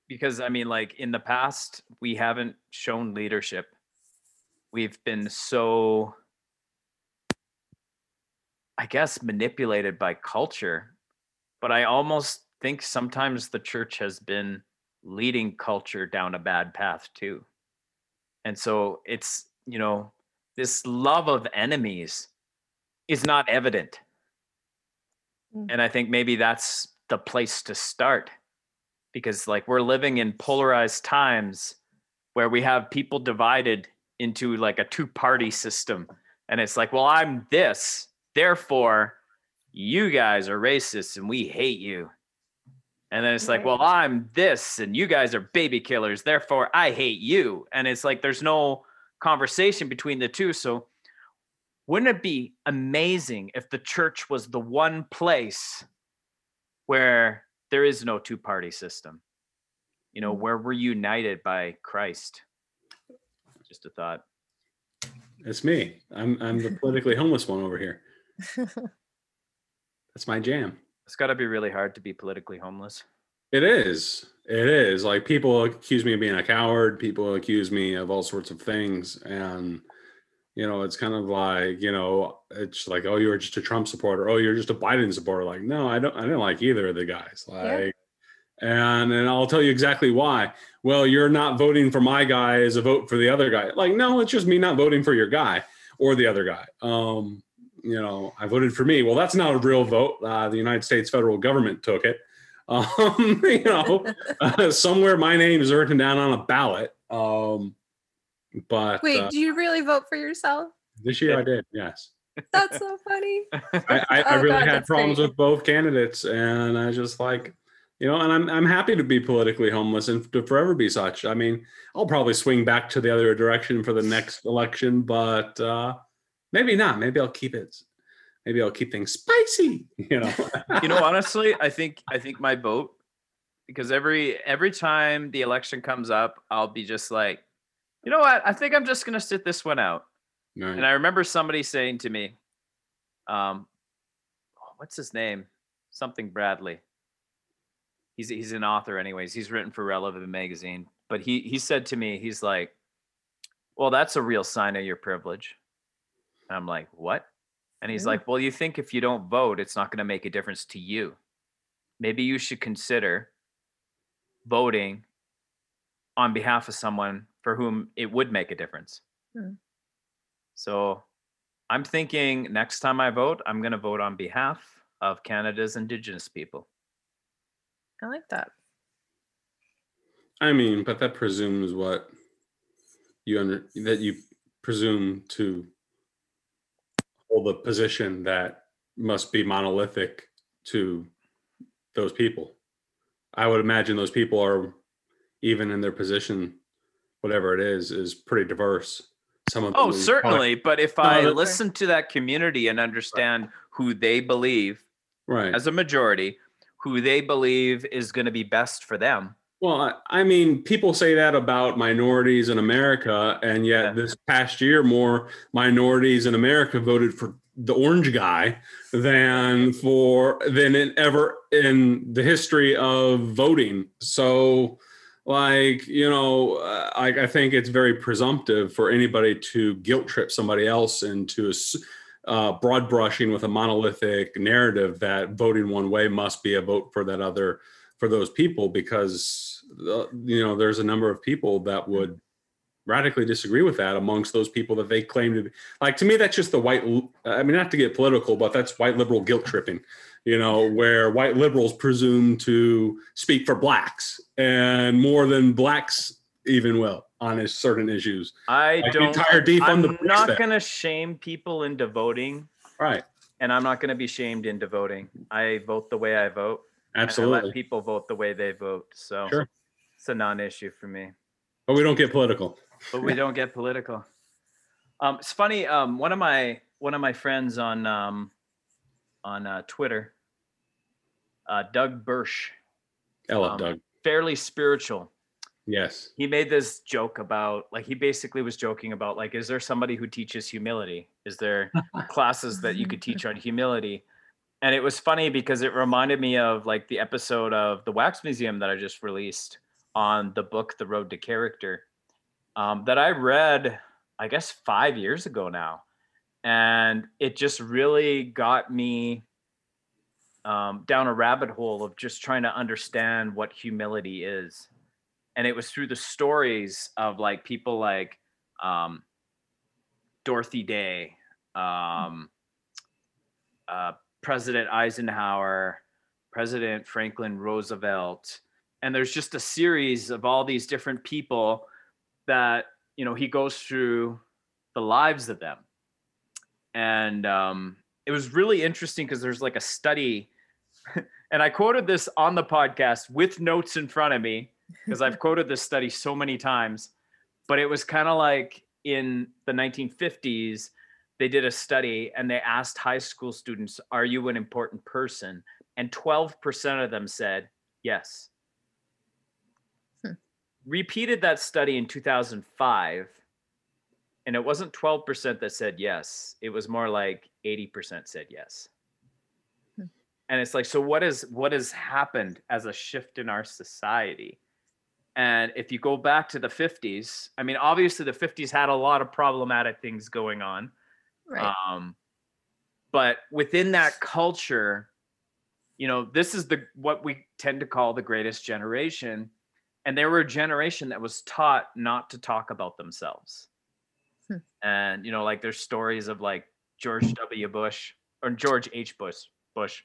because I mean, like in the past, we haven't shown leadership. We've been so, I guess, manipulated by culture. But I almost think sometimes the church has been leading culture down a bad path too. And so it's, you know, this love of enemies is not evident. Mm. And I think maybe that's the place to start because like we're living in polarized times where we have people divided into like a two party system and it's like well i'm this therefore you guys are racist and we hate you. And then it's like well i'm this and you guys are baby killers therefore i hate you. And it's like there's no conversation between the two. So wouldn't it be amazing if the church was the one place where there is no two party system? You know Mm. where we're united by christ. Just a thought. It's me. I'm I'm the politically homeless one over here. [laughs] That's my jam. it's got to be really hard to be politically homeless It is. It is. Like people accuse me of being a coward. People accuse me of all sorts of things, and you know, it's kind of like you know, it's like, oh, you're just a Trump supporter. Oh, you're just a Biden supporter. Like, no, I don't. I didn't like either of the guys. Like, and and I'll tell you exactly why. Well, you're not voting for my guy as a vote for the other guy. Like, no, it's just me not voting for your guy or the other guy. Um, you know, I voted for me. Well, that's not a real vote. Uh, the United States federal government took it. [laughs] Um, you know, [laughs] uh, somewhere my name is written down on a ballot. Um, but Wait, uh, do you really vote for yourself? this year I did. Yes, That's so funny. [laughs] I, I, I Oh, really God, had problems great. with both candidates, and I just like, you know, and I'm I'm happy to be politically homeless and to forever be such. I mean, I'll probably swing back to the other direction for the next election, but uh, maybe not. Maybe I'll keep it. Maybe I'll keep things spicy. [laughs] You know. you know honestly i think i think my vote because every every time the election comes up i'll be just like you know what i think i'm just going to sit this one out Right. and i remember somebody saying to me um what's his name something bradley he's he's an author anyways he's written for relevant magazine but he he said to me he's like well that's a real sign of your privilege and i'm like what and he's Yeah. like well you think if you don't vote it's not going to make a difference to you maybe you should consider voting on behalf of someone for whom it would make a difference Hmm. so i'm thinking next time i vote i'm going to vote on behalf of canada's indigenous people I like that. I mean, but that presumes what you under that you presume to hold a position that must be monolithic to those people. I would imagine those people are even in their position, whatever it is, is pretty diverse. Some of oh, them Oh, certainly. But if I listen to that community and understand who they believe right. as a majority, who they believe is going to be best for them. Well, I mean, people say that about minorities in America, and yet Yeah. this past year, more minorities in America voted for the orange guy than for than in ever in the history of voting. So, like you know I, I think it's very presumptive for anybody to guilt trip somebody else into a uh, broad brushing with a monolithic narrative that voting one way must be a vote for that other for those people because you know there's a number of people that would radically disagree with that amongst those people that they claim to be like to me that's just the white i mean not to get political but that's white liberal guilt tripping you know where white liberals presume to speak for blacks and more than blacks even will on certain issues I Like don't. entire defund I'm the not gonna shame people into voting, right and I'm not gonna be shamed into voting. I vote the way I vote. Absolutely let people vote the way they vote. So Sure. it's a non-issue for me. but we don't get political But we don't get political. Um, it's funny. Um, one of my one of my friends on um, on uh, Twitter, uh, Doug Birsch, i love Um, doug fairly spiritual. yes he made this joke about like he basically was joking about like is there somebody who teaches humility is there [laughs] classes that you could teach on humility and it was funny because it reminded me of like the episode of the wax museum that i just released on the book the road to character um, that i read i guess five years ago now. And it just really got me um, down a rabbit hole of just trying to understand what humility is. And it was through the stories of like people like um, Dorothy Day, um, uh, President Eisenhower, President Franklin Roosevelt, and there's just a series of all these different people that you know he goes through the lives of them, and um, it was really interesting because there's like a study, [laughs] and I quoted this on the podcast with notes in front of me because I've [laughs] quoted this study so many times, but it was kind of like in the 1950s, they did a study and they asked high school students, Are you an important person? And 12% of them said yes. Hmm. Repeated that study in 2005, and it wasn't 12% that said yes, it was more like 80% said yes. Hmm. And it's like, so what is what has happened as a shift in our society? And if you go back to the 50s, I mean, obviously the 50s had a lot of problematic things going on. Right. Um, but within that culture, you know, this is the what we tend to call the greatest generation. And they were a generation that was taught not to talk about themselves. Hmm. And you know, like there's stories of like George W. Bush or George H. Bush Bush.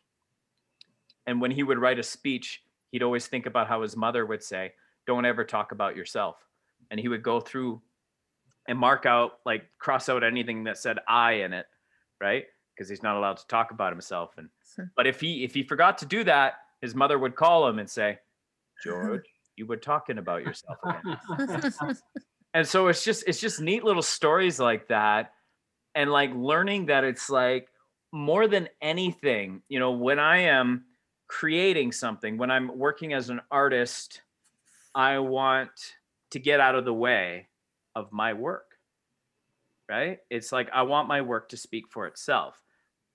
And when he would write a speech, he'd always think about how his mother would say, Don't ever talk about yourself. And he would go through and mark out, like cross out anything that said I in it, right? Because he's not allowed to talk about himself. And but if he if he forgot to do that, his mother would call him and say, George, you were talking about yourself again [laughs] and so it's just it's just neat little stories like that and like learning that it's like more than anything you know when i am creating something when i'm working as an artist i want to get out of the way of my work right? It's like i want my work to speak for itself.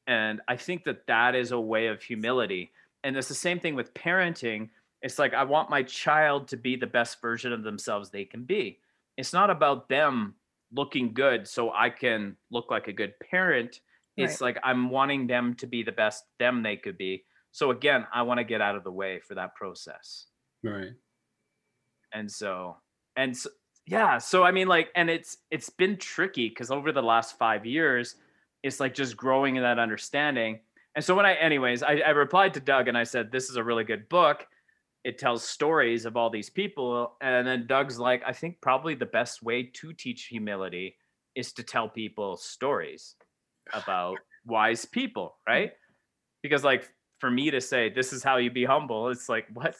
And i think that that is a way of humility. And it's the same thing with parenting. It's like i want my child to be the best version of themselves they can be. It's not about them looking good so I can look like a good parent. It's like I'm wanting them to be the best them they could be. So again, I want to get out of the way for that process. right. And so and so, yeah, so I mean like and it's it's been tricky cuz over the last 5 years it's like just growing in that understanding. And so when I anyways, I, I replied to Doug and I said this is a really good book. It tells stories of all these people. And then doug's like i think probably the best way to teach humility is to tell people stories about wise people right? [sighs] Because like for me to say this is how you be humble it's like what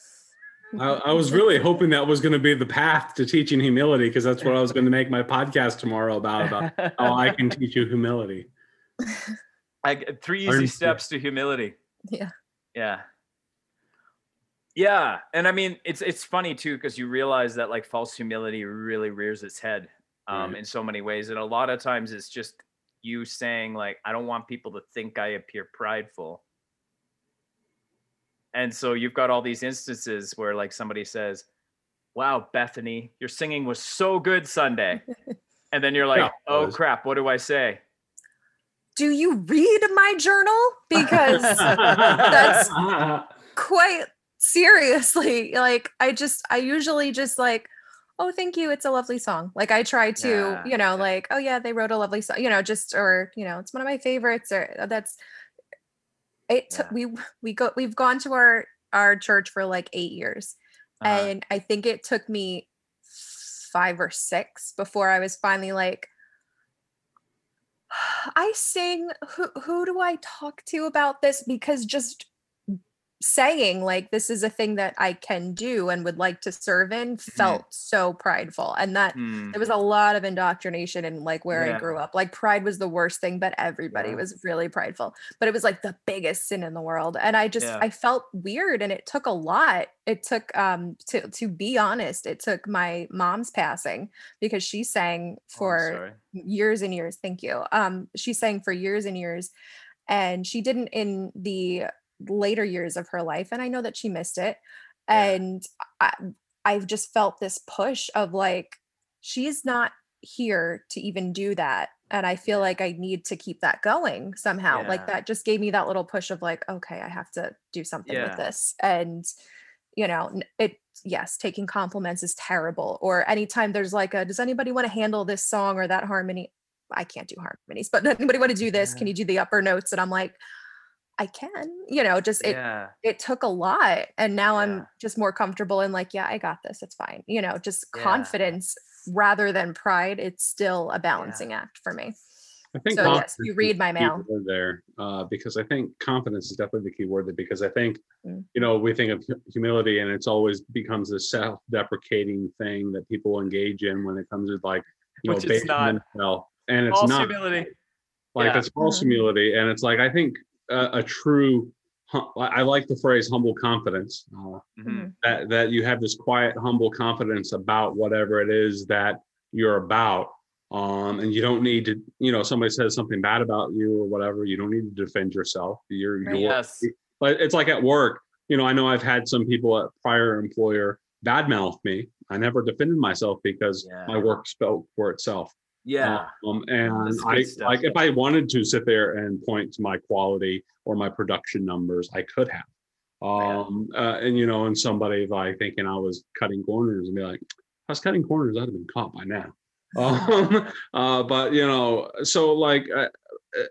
I, I was really hoping that was going to be the path to teaching humility because that's what I was going to make my podcast tomorrow about about how I can teach you humility. [laughs] I, three Learn easy to- steps to humility yeah. Yeah. Yeah, and I mean it's it's funny too because you realize that like false humility really rears its head um Right. in so many ways and a lot of times it's just you saying like I don't want people to think I appear prideful. And so you've got all these instances where like somebody says, wow, Bethany, your singing was so good Sunday. [laughs] And then you're like, Yeah, oh crap, what do I say? Do you read my journal? Because that's [laughs] quite seriously like i just i usually just like oh thank you it's a lovely song like i try to Yeah, you know yeah. like oh yeah they wrote a lovely song you know just or you know it's one of my favorites or that's it took Yeah. we we go we've gone to our our church for like eight years Uh-huh. and i think it took me five or six before i was finally like [sighs] i sing who, who do i talk to about this because just saying like this is a thing that i can do and would like to serve in felt so prideful and that Hmm. there was a lot of indoctrination in like where Yeah. i grew up like pride was the worst thing but everybody Yeah. was really prideful but it was like the biggest sin in the world and i just Yeah. i felt weird and it took a lot it took um to to be honest it took my mom's passing because she sang Oh, for sorry. years and years thank you um she sang for years and years and she didn't in the later years of her life and i know that she missed it Yeah. and I, i've just felt this push of like she's not here to even do that and i feel like i need to keep that going somehow like that just gave me that little push of like okay i have to do something Yeah. with this and you know it yes taking compliments is terrible or anytime there's like a does anybody want to handle this song or that harmony? I can't do harmonies but [laughs] anybody want to do this? Can you do the upper notes? and i'm like i can you know just it yeah. it took a lot and now Yeah. i'm just more comfortable and like yeah i got this it's fine you know just Yeah. confidence rather than pride it's still a balancing act for me I think So, yes, you read my mail. there uh, because I think confidence is definitely the key word there because I think Mm. you know we think of humility and it's always becomes this self-deprecating thing that people engage in when it comes to like you know Which it's not. and it's False not humility. like Yeah. it's false Mhm. humility and it's like I think uh, a true I like the phrase humble confidence uh, Mhm. that that you have this quiet humble confidence about whatever it is that you're about um and you don't need to you know somebody says something bad about you or whatever you don't need to defend yourself you're Yes. but it's like at work you know i know i've had some people at prior employer badmouth me i never defended myself because Yeah. my work spoke for itself Yeah. um, and I stuff. like if I wanted to sit there and point to my quality or my production numbers, I could have. Um, uh, and you know, and somebody like thinking I was cutting corners and be like, I was cutting corners, I'd have been caught by now. [laughs] Um, uh, but you know, so like, uh,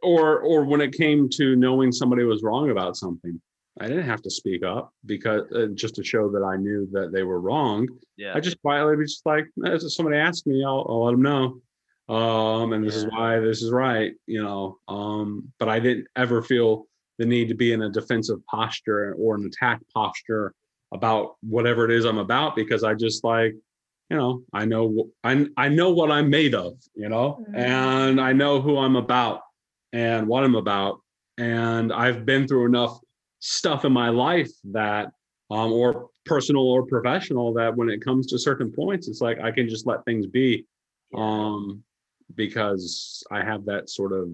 or or when it came to knowing somebody was wrong about something, I didn't have to speak up because uh, just to show that I knew that they were wrong. Yeah. I just quietly be just like, "Eh, if somebody asked me, I'll, I'll let them know. Um, and this is why this is right, you know. Um, but I didn't ever feel the need to be in a defensive posture or an attack posture about whatever it is I'm about because I just like, you know, I know I I know what I'm made of, you know, Mhm. and I know who I'm about and what I'm about, and I've been through enough stuff in my life that um, or personal or professional that when it comes to certain points it's like i can just let things be Yeah. um, because i have that sort of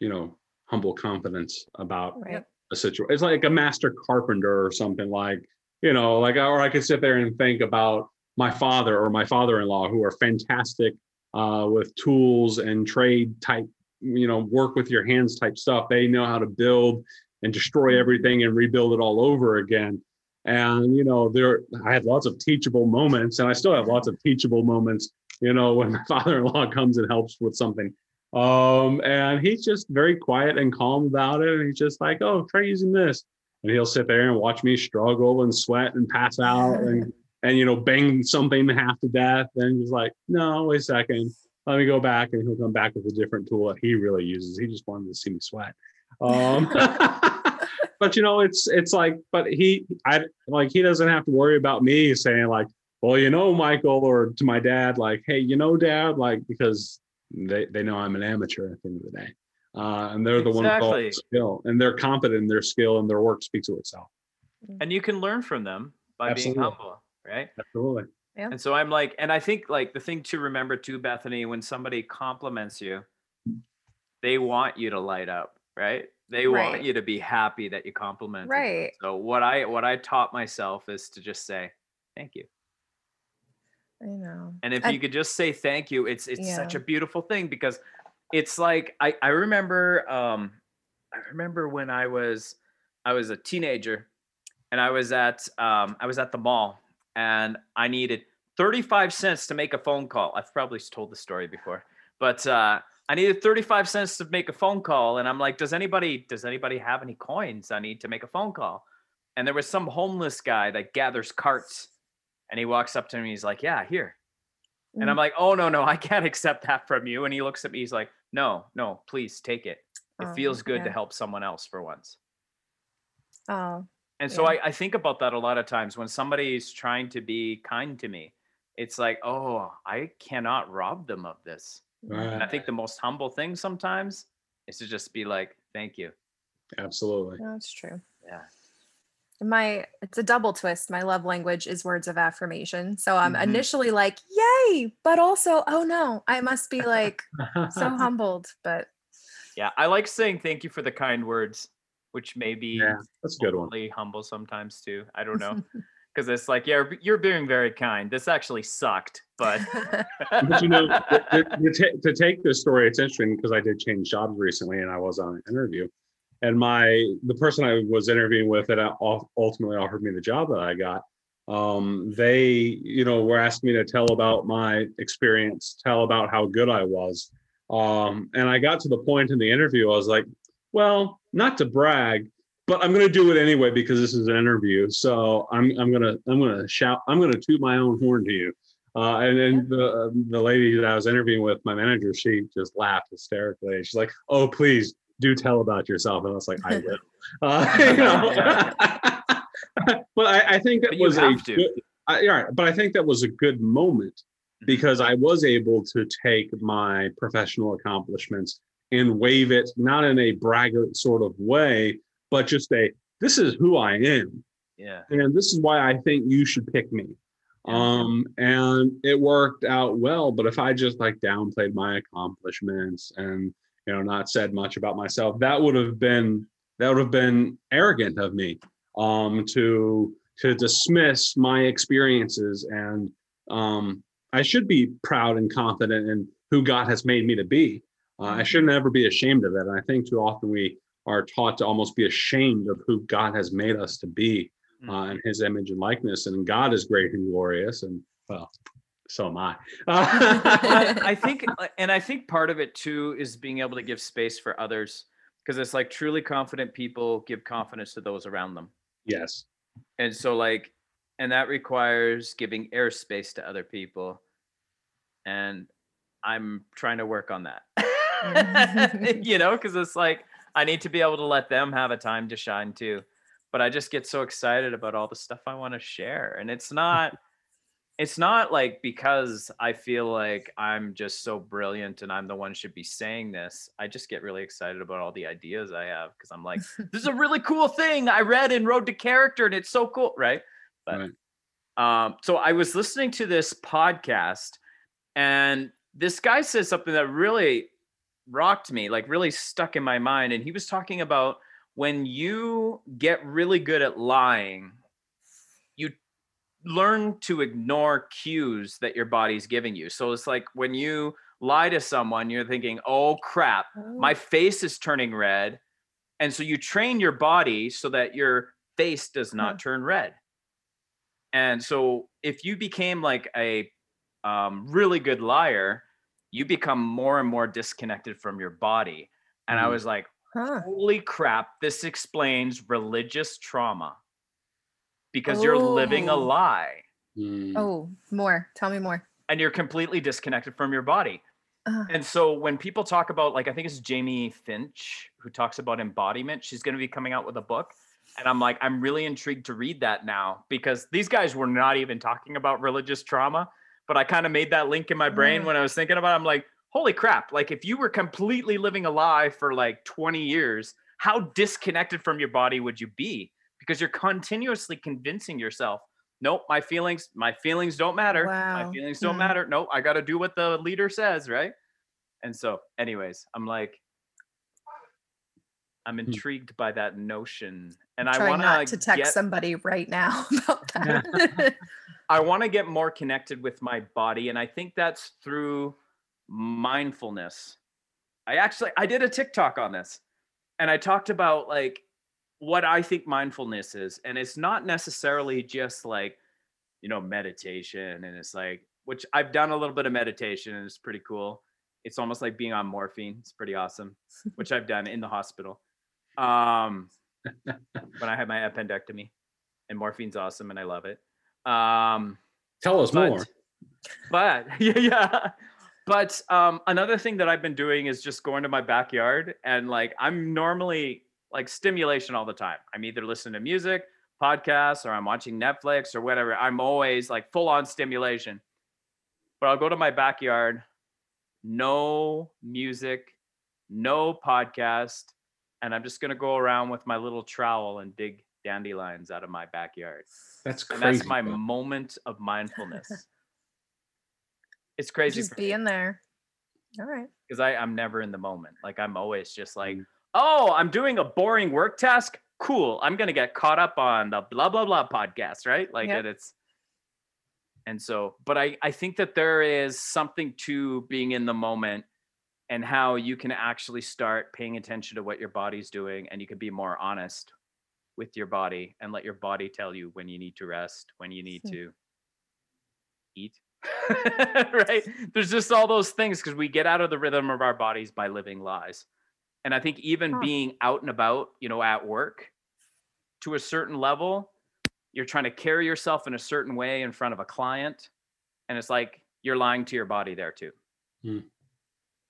you know humble confidence about right. a situation it's like a master carpenter or something like you know like or i could sit there and think about my father or my father-in-law who are fantastic uh, with tools and trade type you know work with your hands type stuff. They know how to build and destroy everything and rebuild it all over again. And you know there i had lots of teachable moments and i still have lots of teachable moments you know when my [laughs] father-in-law comes and helps with something. Um and he's just very quiet and calm about it. And he's just like oh try using this. And he'll sit there and watch me struggle and sweat and pass out and and you know bang something half to death. And he's like no wait a second. Let me go back. And he'll come back with a different tool that he really uses. He just wanted to see me sweat. Um [laughs] [laughs] but you know it's it's like but he i like he doesn't have to worry about me saying like well you know michael or to my dad like hey you know dad like because they they know i'm an amateur at the end of the day uh, and they're the one with all the skill and they're confident in their skill and their work speaks to itself and you can learn from them by Absolutely. being humble, right? absolutely Yeah. And so I'm like, and I think like the thing to remember too, Bethany, when somebody compliments you, they want you to light up, right? They want you to be happy that you complimented. them. Right. So what I what I taught myself is to just say, thank you. I know. And if I- you could just say thank you, it's it's such a beautiful thing because it's like I I remember um I remember when I was I was a teenager and I was at um I was at the mall and I needed 35 cents to make a phone call. I've probably told the story before, but uh I needed 35 cents to make a phone call and I'm like, does anybody does anybody have any coins? I need to make a phone call. And there was some homeless guy that gathers carts and he walks up to me he's like, "Yeah, here." And I'm mm. like, oh no, no, [laughs] I can't accept that from you. And he looks at me, he's like, no, no, please take it. It Oh, feels good to help someone else for once. Oh, And so Yeah. I, I think about that a lot of times when somebody's trying to be kind to me. It's like, oh, I cannot rob them of this. And I think the most humble thing sometimes is to just be like, thank you. Absolutely. that's true. Yeah. My it's a double twist. My love language is words of affirmation. So I'm Mhm. initially like, yay, but also, oh no, I must be like so [laughs] humbled. But Yeah. I like saying thank you for the kind words, which may be Yeah, that's a good one. humble sometimes too. I don't know. [laughs] Because it's like, yeah, you're being very kind. This actually sucked, but [laughs] but you know, to, to, to take this story, it's interesting because I did change jobs recently, and I was on an interview, and my the person I was interviewing with that ultimately offered me the job that I got. Um, they, you know, were asking me to tell about my experience, tell about how good I was, um, and I got to the point in the interview, I was like, well, not to brag. But I'm gonna do it anyway because this is an interview. So I'm I'm gonna I'm gonna shout I'm gonna toot my own horn to you. Uh, and then the the lady that I was interviewing with, my manager, she just laughed hysterically. She's like, "Oh, please do tell about yourself." And I was like, "I will." [laughs] Uh, you know? [laughs] [laughs] but I, I think that But was a to. good, I, yeah, but I think that was a good moment Mhm. because I was able to take my professional accomplishments and wave it not in a braggart sort of way, but just a this is who I am yeah. and this is why I think you should pick me. Yeah. Um, and it worked out well. But if I just like downplayed my accomplishments and you know not said much about myself, that would have been that would have been arrogant of me um, to to dismiss my experiences. And um, I should be proud and confident in who God has made me to be. Uh, I shouldn't ever be ashamed of that. And I think too often we are taught to almost be ashamed of who God has made us to be Mm. uh, in his image and likeness. And God is great and glorious. And well, so am I. [laughs] [laughs] I think, uh, and I think part of it too is being able to give space for others because it's like truly confident people give confidence to those around them. yes. And so, like, and that requires giving airspace to other people. And I'm trying to work on that, [laughs] you know, because it's like I need to be able to let them have a time to shine too. But I just get so excited about all the stuff I want to share. And it's not, it's not like because I feel like I'm just so brilliant and I'm the one should be saying this. I just get really excited about all the ideas I have because I'm like, [laughs] this is a really cool thing I read in Road to Character and it's so cool, right? But um, so I was listening to this podcast and this guy said something that really rocked me, like really stuck in my mind. And he was talking about when you get really good at lying, learn to ignore cues that your body's giving you. So it's like when you lie to someone, you're thinking, oh crap, my face is turning red. And so you train your body so that your face does not Huh. turn red. And so if you became like a um, really good liar, you become more and more disconnected from your body. And I Mhm. was like, Huh. holy crap, this explains religious trauma because you're living a Oh. lie Mm. Oh, more. Tell me more. and you're completely disconnected from your body. Uh, And so when people talk about, like, I think it's Jamie Finch who talks about embodiment, she's going to be coming out with a book. And I'm like, I'm really intrigued to read that now because these guys were not even talking about religious trauma. But I kind of made that link in my brain Mm. when I was thinking about it. I'm like, holy crap. Like, if you were completely living a lie for like 20 years, how disconnected from your body would you be? Because you're continuously convincing yourself, nope, my feelings, my feelings don't matter. My feelings don't Hmm. matter. Nope, I got to do what the leader says, right? And so, anyways, I'm like, I'm intrigued by that notion, and I try want not to text get, somebody right now [laughs] about [laughs] that. [laughs] I want to get more connected with my body, and I think that's through mindfulness. I actually I did a TikTok on this, and I talked about like what I think mindfulness is, and it's not necessarily just like you know meditation, and it's like which I've done a little bit of meditation, and it's pretty cool. It's almost like being on morphine. It's pretty awesome, which I've done in the hospital. Um, when I had my appendectomy, and morphine's awesome, and I love it. Um, Tell us but, more. But [laughs] yeah, yeah. But um, another thing that I've been doing is just going to my backyard and like I'm normally like stimulation all the time. I'm either listening to music, podcasts, or I'm watching Netflix or whatever. I'm always like full on stimulation. But I'll go to my backyard, no music, no podcast, and I'm just gonna go around with my little trowel and dig dandelions out of my backyard. That's And crazy. that's my bro. moment of mindfulness. [laughs] it's crazy Just being there. All right. because I I'm never in the moment. Like I'm always just like, Mm. Oh, I'm doing a boring work task. Cool. I'm gonna get caught up on the blah blah blah podcast, right? Like Yep. and it's and so, but I I think that there is something to being in the moment and how you can actually start paying attention to what your body's doing and you can be more honest with your body and let your body tell you when you need to rest, when you need to eat. [laughs] right? There's just all those things because we get out of the rhythm of our bodies by living lies. And I think even Huh. being out and about, you know, at work to a certain level, you're trying to carry yourself in a certain way in front of a client. And it's like you're lying to your body there too. Hmm.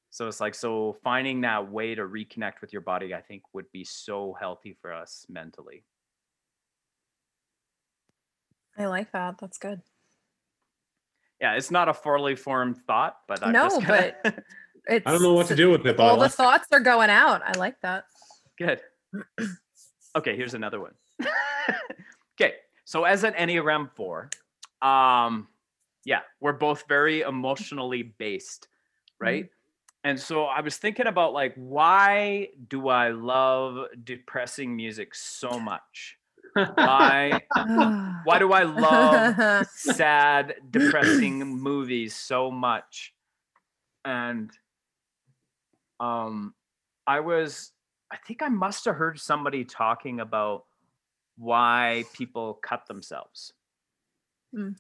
So it's like, so finding that way to reconnect with your body, I think would be so healthy for us mentally. I like that. That's good. Yeah, it's not a fully formed thought, but I'm No, just kinda- [laughs] It's I don't know what to do with it, all the thoughts are going out. I like that. Good. [clears throat] Okay, here's another one. [laughs] okay, so as an Enneagram 4, um, yeah, we're both very emotionally based, right? And so I was thinking about like, why do I love depressing music so much? Why [sighs] why do I love [laughs] sad, depressing movies so much. And um I was I think I must have heard somebody talking about why people cut themselves. Mm.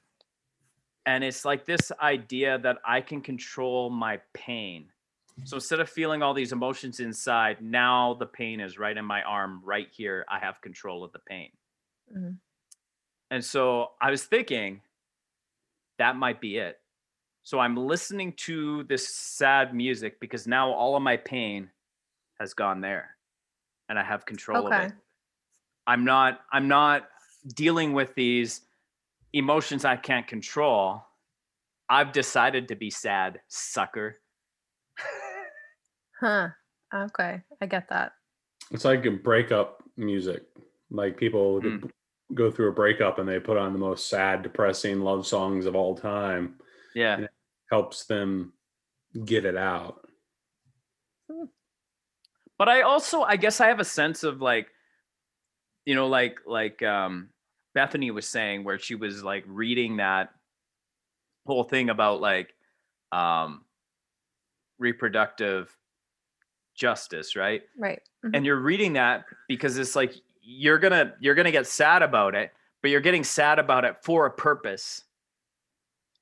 And it's like this idea that I can control my pain. So instead of feeling all these emotions inside, now the pain is right in my arm, right here. I have control of the pain. Mhm. And so I was thinking that might be it. So I'm listening to this sad music because now all of my pain has gone there and I have control of it. I'm not I'm not dealing with these emotions I can't control. I've decided to be sad, sucker. Huh. Okay. I get that. It's like a breakup music. Like people mm. g- go through a breakup and they put on the most sad, depressing love songs of all time. Yeah. Helps them get it out. but i also i guess i have a sense of like you know like like um bethany was saying where she was like reading that whole thing about like um reproductive justice right Right. Mhm. and you're reading that because it's like you're gonna you're gonna get sad about it but you're getting sad about it for a purpose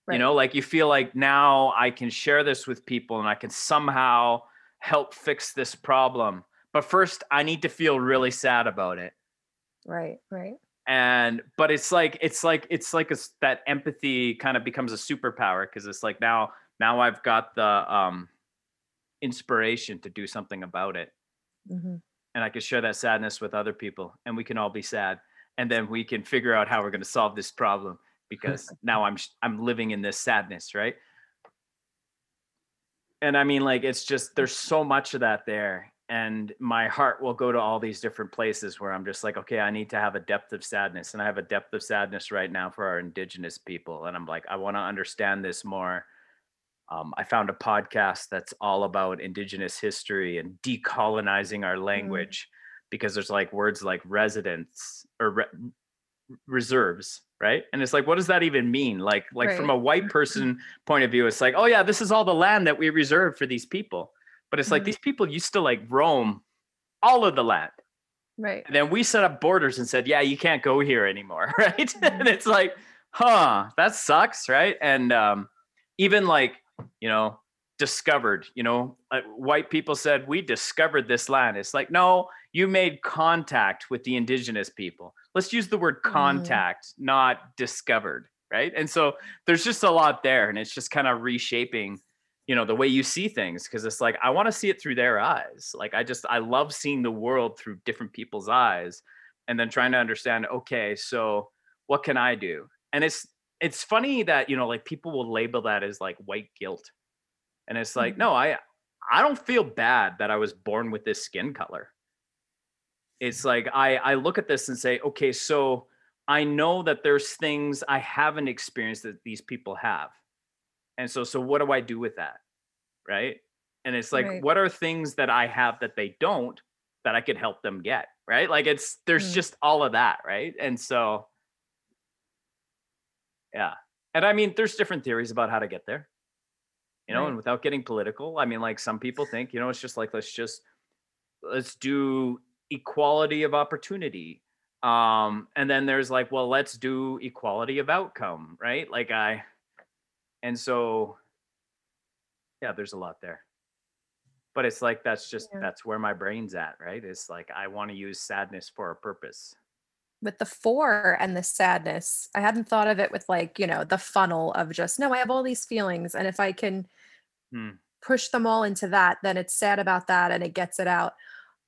Right. you know like you feel like now i can share this with people and i can somehow help fix this problem but first i need to feel really sad about it Right. Right. and but it's like it's like it's like a, that empathy kind of becomes a superpower because it's like now now i've got the um inspiration to do something about it Mhm. and I can share that sadness with other people, and we can all be sad, and then we can figure out how we're going to solve this problem because [laughs] now I'm I'm living in this sadness, right? And I mean, like, it's just there's so much of that there, and my heart will go to all these different places where I'm just like, okay, I need to have a depth of sadness, and I have a depth of sadness right now for our indigenous people, and I'm like, I want to understand this more. Um, I found a podcast that's all about indigenous history and decolonizing our language because there's like words like residents or re- reserves, right? And it's like, what does that even mean? Like, like from a white person point of view, it's like, oh yeah, this is all the land that we reserved for these people. But it's like Mhm. these people used to like roam all of the land. Right. And then we set up borders and said, yeah, you can't go here anymore, [laughs] right? [laughs] and it's like, huh, that sucks, right? And um, even like, you know, discovered, you know, uh, white people said, we discovered this land. It's like, no, you made contact with the indigenous people. Let's use the word Mm. contact, not discovered, right? And so there's just a lot there. And it's just kind of reshaping you know the way you see things because it's like i want to see it through their eyes like i just i love seeing the world through different people's eyes and then trying to understand okay so what can i do and it's it's funny that you know like people will label that as like white guilt and it's like Mhm. no i i don't feel bad that i was born with this skin color it's like i i look at this and say okay so i know that there's things i haven't experienced that these people have and so so what do i do with that right and it's like Right. what are things that i have that they don't that i could help them get right like it's there's Mm. just all of that right and so yeah and i mean there's different theories about how to get there you know Right. and without getting political i mean like some people think you know it's just like let's just let's do equality of opportunity um and then there's like well let's do equality of outcome right? Like i and so yeah there's a lot there. But it's like that's just Yeah. that's where my brain's at right? It's like i want to use sadness for a purpose. With the four and the sadness i hadn't thought of it with like you know the funnel of just no i have all these feelings and if i can Hmm. push them all into that then it's sad about that and it gets it out.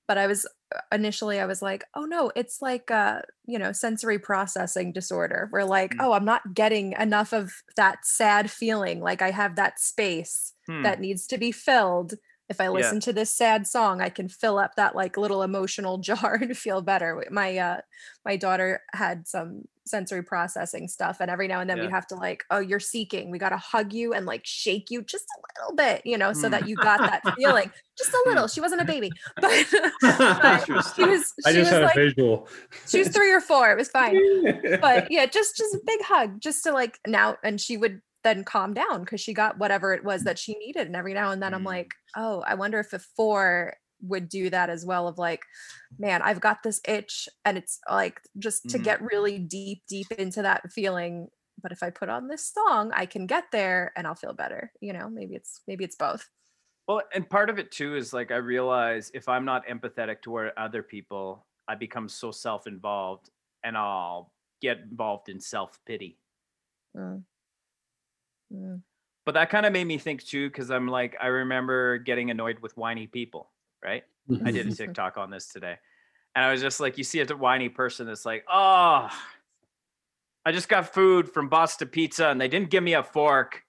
But i was initially i was like oh no it's like uh you know sensory processing disorder where like Hmm. oh i'm not getting enough of that sad feeling like i have that space Hmm. that needs to be filled if i listen to this sad song i can fill up that like little emotional [laughs] jar and feel better my uh my daughter had some sensory processing stuff and every now and then Yeah. we have to like oh you're seeking we got to hug you and like shake you just a little bit you know so Hmm. that you got that [laughs] feeling just a Hmm. little she wasn't a baby [laughs] but [laughs] I she was just she was had a like visual. she was three or four it was fine but yeah just just a big hug just to like now and she would then calm down because she got whatever it was that she needed and every now and then i'm Mm. like oh i wonder if a four would do that as well of like man i've got this itch and it's like just to Mhm. get really deep deep into that feeling but if i put on this song i can get there and i'll feel better you know maybe it's maybe it's both Well, and part of it too is like I realize if I'm not empathetic toward other people, I become so self-involved and I'll get involved in self-pity. Mm. Mm. But that kind of made me think too, because I'm like, I remember getting annoyed with whiny people, right? I did a mm-hmm. TikTok on this today. And I was just like, you see a whiny person that's like, oh, I just got food from Boston Pizza and they didn't give me a fork.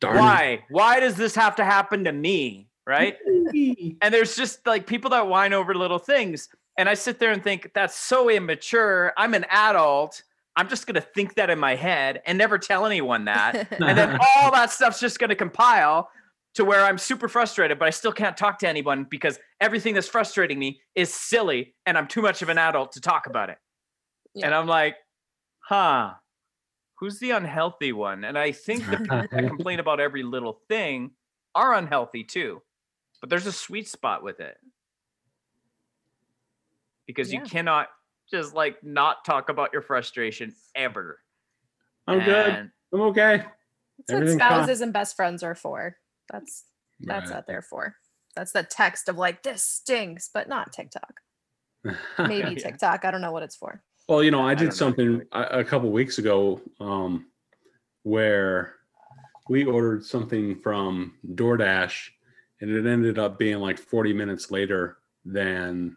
Why? Why does this have to happen to me? Right? and there's just like people that whine over little things and i sit there and think that's so immature i'm an adult i'm just going to think that in my head and never tell anyone that and then [laughs] all that stuff's just going to compile to where i'm super frustrated but i still can't talk to anyone because everything that's frustrating me is silly and i'm too much of an adult to talk about it and i'm like huh who's the unhealthy one and i think the people that [laughs] complain about every little thing are unhealthy too but there's a sweet spot with it because you cannot just like not talk about your frustration ever I'm good. I'm okay. That's what Everything's fine. spouses and best friends are for. That's that's Right. what they're for. That's the text of like this stinks, but not TikTok. [laughs] Maybe Yeah. TikTok. I don't know what it's for. Well, you know, I I did something a, a couple weeks ago um, where we ordered something from DoorDash and it ended up being like 40 minutes later than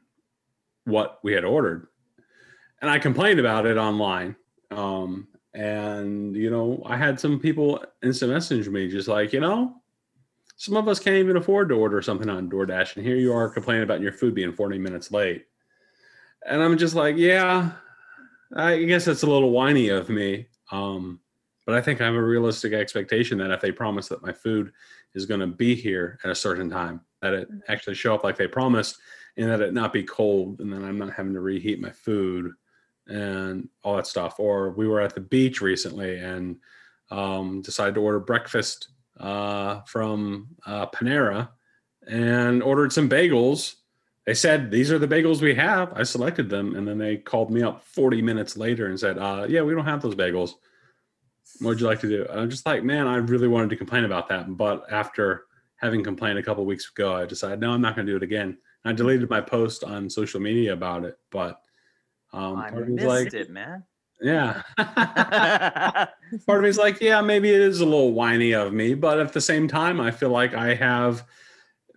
what we had ordered. And I complained about it online. Um, and, you know, I had some people instant message me just like, you know, some of us can't even afford to order something on DoorDash. And here you are complaining about your food being 40 minutes late. And I'm just like, yeah, I guess that's a little whiny of me. Um, but I think I have a realistic expectation that if they promise that my food is going to be here at a certain time, that it Mhm. actually show up like they promised and that it not be cold and then I'm not having to reheat my food and all that stuff. Or we were at the beach recently and um, decided to order breakfast uh, from uh, Panera and ordered some bagels. They said, These are the bagels we have. I selected them. And then they called me up 40 minutes later and said, uh, Yeah, we don't have those bagels. What would you like to do? And I'm just like, Man, I really wanted to complain about that. But after having complained a couple weeks ago, I decided, No, I'm not going to do it again. I deleted my post on social media about it. But um, I part of me was missed like, it, man. Yeah. [laughs] part of me is like, yeah, maybe it is a little whiny of me, but at the same time, I feel like I have.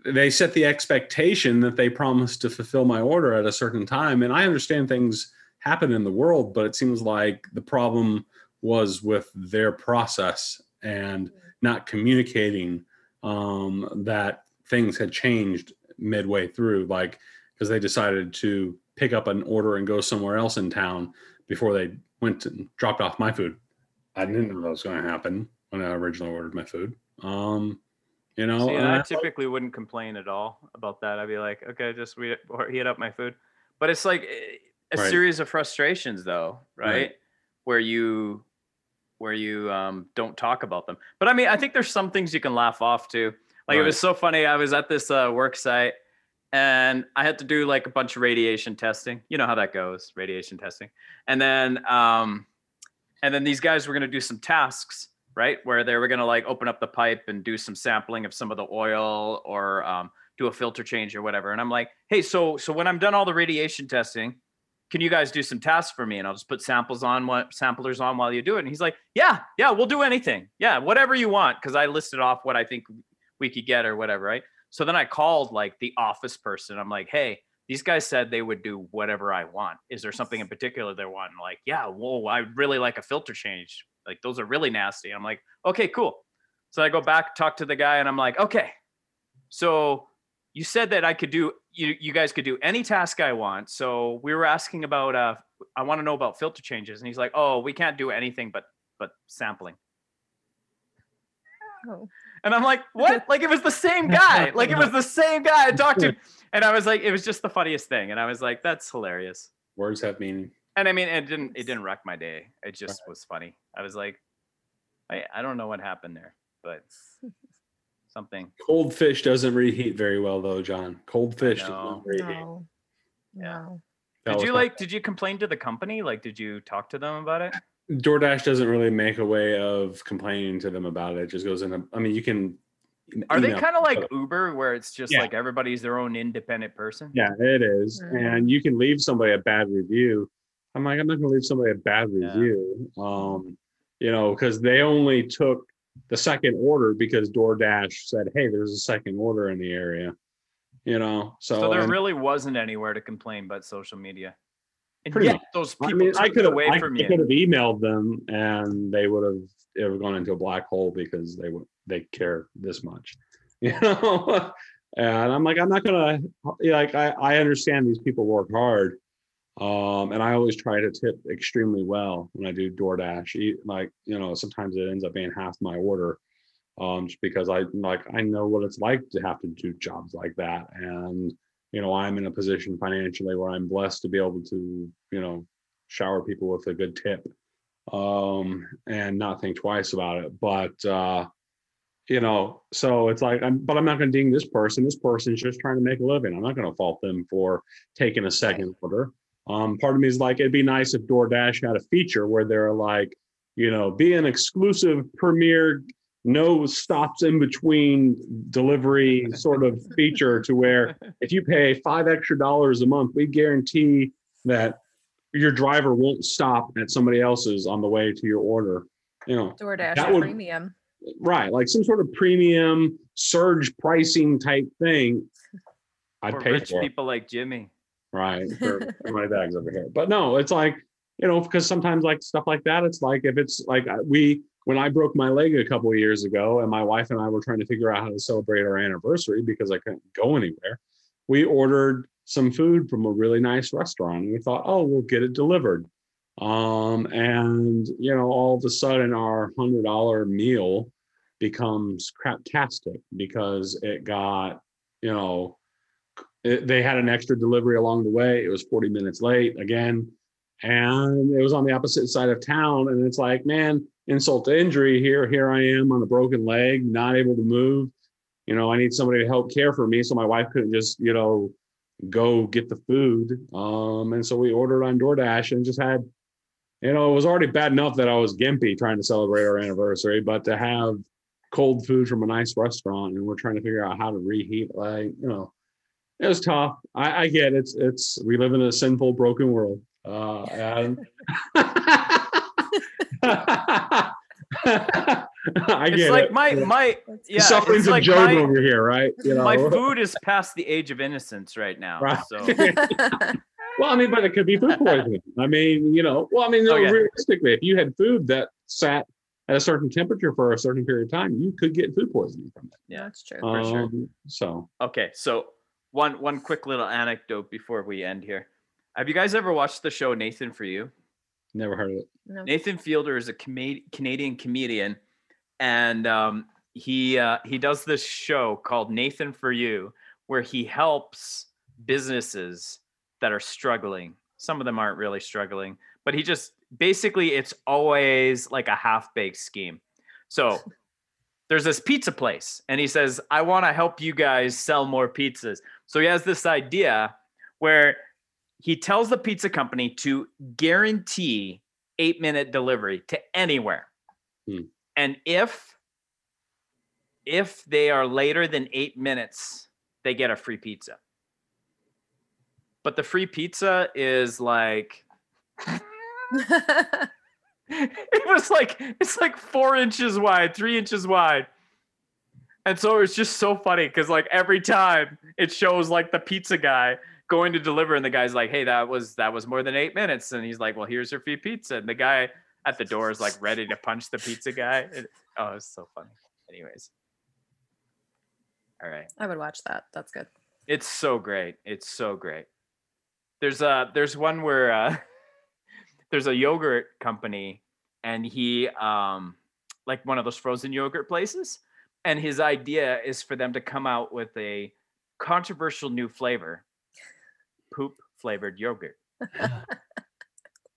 They set the expectation that they promised to fulfill my order at a certain time, and I understand things happen in the world, but it seems like the problem was with their process and not communicating um, that things had changed midway through, like because they decided to pick up an order and go somewhere else in town before they went and dropped off my food. I didn't know that was going to happen when I originally ordered my food. Um, you know, See, I I- typically wouldn't complain at all about that. I'd be like, okay, just we heat up my food. But it's like eh, a Right. series of frustrations, though, right? Right. Where you where you um, don't talk about them. But I mean, I think there's some things you can laugh off too. Like it was so funny. I was at this uh, work site and I had to do like a bunch of radiation testing. You know how that goes, radiation testing. And then um, and then these guys were going to do some tasks right where they were going to like open up the pipe and do some sampling of some of the oil or um, do a filter change or whatever. And i'm like hey so so when i'm done all the radiation testing can you guys do some tasks for me? And i'll just put samples on what samplers on while you do it. And he's like yeah yeah we'll do anything. Yeah whatever you want because i listed off what i think we could get or whatever right so then i called like the office person i'm like hey these guys said they would do whatever I want. Is there something in particular they want? And like, yeah, whoa, I'd really like a filter change. Like those are really nasty. I'm like, okay, cool. So I go back, talk to the guy, and I'm like, okay. So you said that I could do you you guys could do any task I want. So we were asking about uh I want to know about filter changes. And he's like, oh, we can't do anything but but sampling. Oh. And I'm like, what? like it was the same [laughs] guy. Like it was the same guy I [laughs] talked to. And I was like, it was just the funniest thing. And I was like, that's hilarious. words have meaning. And I mean, it didn't it didn't wreck my day. It just was funny. I was like, I I don't know what happened there, but [laughs] something. Cold fish doesn't reheat very well, though, John. Cold fish doesn't reheat. No. Yeah. No. Did you like did you complain to the company? Like did you talk to them about it? DoorDash doesn't really make a way of complaining to them about it. It just goes in. A, I mean, you can. Are they kind of like but- Uber where it's just Yeah. like everybody's their own independent person? Yeah, it is. Mhm. And you can leave somebody a bad review. I'm like, I'm not going to leave somebody a bad Yeah. review. Um, you know, because they only took the second order because DoorDash said, "Hey, there's a second order in the area." You know, so, So there and- really wasn't anywhere to complain but social media. And Pretty yet much. those I people mean, I could have, away I, from I you. could have emailed them, and they would have it would have gone into a black hole because they would they care this much, [laughs] you know. and I'm like, I'm not gonna like. I I understand these people work hard, um, and I always try to tip extremely well when I do DoorDash. Like you know, sometimes it ends up being half my order, um, just because I like I know what it's like to have to do jobs like that, and you know, I'm in a position financially where I'm blessed to be able to, you know, shower people with a good tip um and not think twice about it. But uh you know so it's like i'm but i'm not going to ding this person. This person's just trying to make a living. I'm not going to fault them for taking a second order. Um part of me is like it'd be nice if doordash had a feature where they're like you know be an exclusive premier no stops in between delivery sort of feature to where [laughs] if you pay five extra dollars a month, we guarantee that your driver won't stop at somebody else's on the way to your order. You know, DoorDash That would- premium. right? Like some sort of premium surge pricing type thing. I'd For pay rich for people like Jimmy. right? [laughs] For, for my bags over here. But no, it's like, you know, because sometimes like stuff like that, it's like if it's like we, when I broke my leg a couple of years ago and my wife and I were trying to figure out how to celebrate our anniversary because I couldn't go anywhere, we ordered some food from a really nice restaurant. And we thought, oh, we'll get it delivered. Um, and you know, all of a sudden our hundred dollar meal becomes craptastic because it got, you know, it, they had an extra delivery along the way. It was 40 minutes late. Again, and it was on the opposite side of town. And it's like, man, insult to injury here. Here I am on a broken leg, not able to move. You know, I need somebody to help care for me. So my wife couldn't just, you know, go get the food. Um, and so we ordered on DoorDash and just had, you know, it was already bad enough that I was gimpy trying to celebrate our anniversary, but to have cold food from a nice restaurant and we're trying to figure out how to reheat, like, you know, it was tough. I, I get it. it's it's we live in a sinful, broken world. Uh, and [laughs] [laughs] [laughs] I it's get like it. my my yeah, sufferings of like Job over here, right? You know, my food is past the age of innocence right now. Right. So [laughs] well, I mean, but it could be food poisoning. I mean, you know, well, I mean, no, Oh, yeah. realistically, if you had food that sat at a certain temperature for a certain period of time, you could get food poisoning from it. Yeah, that's true. for sure. Um, So, okay, so one one quick little anecdote before we end here. Have you guys ever watched the show Nathan for You? Never heard of it. No. Nathan Fielder is a Cama- Canadian comedian, and um, he uh, he does this show called Nathan for You, where he helps businesses that are struggling. Some of them aren't really struggling, but he just basically it's always like a half baked scheme. So [laughs] there's this pizza place, and he says, "I want to help you guys sell more pizzas." So he has this idea where he tells the pizza company to guarantee eight minute delivery to anywhere. Hmm. And if if they are later than eight minutes, they get a free pizza. But the free pizza is like [laughs] [laughs] it was like it's like four inches wide, three inches wide. And so it's just so funny because like every time it shows like the pizza guy going to deliver, and the guy's like, "Hey, that was that was more than eight minutes," and he's like, "Well, here's your free pizza." And the guy at the door is like ready to punch the pizza guy. It- oh, it's so funny. Anyways, all right. I would watch that. That's good. It's so great. It's so great. There's a there's one where uh, [laughs] there's a yogurt company and he um like one of those frozen yogurt places and his idea is for them to come out with a controversial new flavor poop flavored yogurt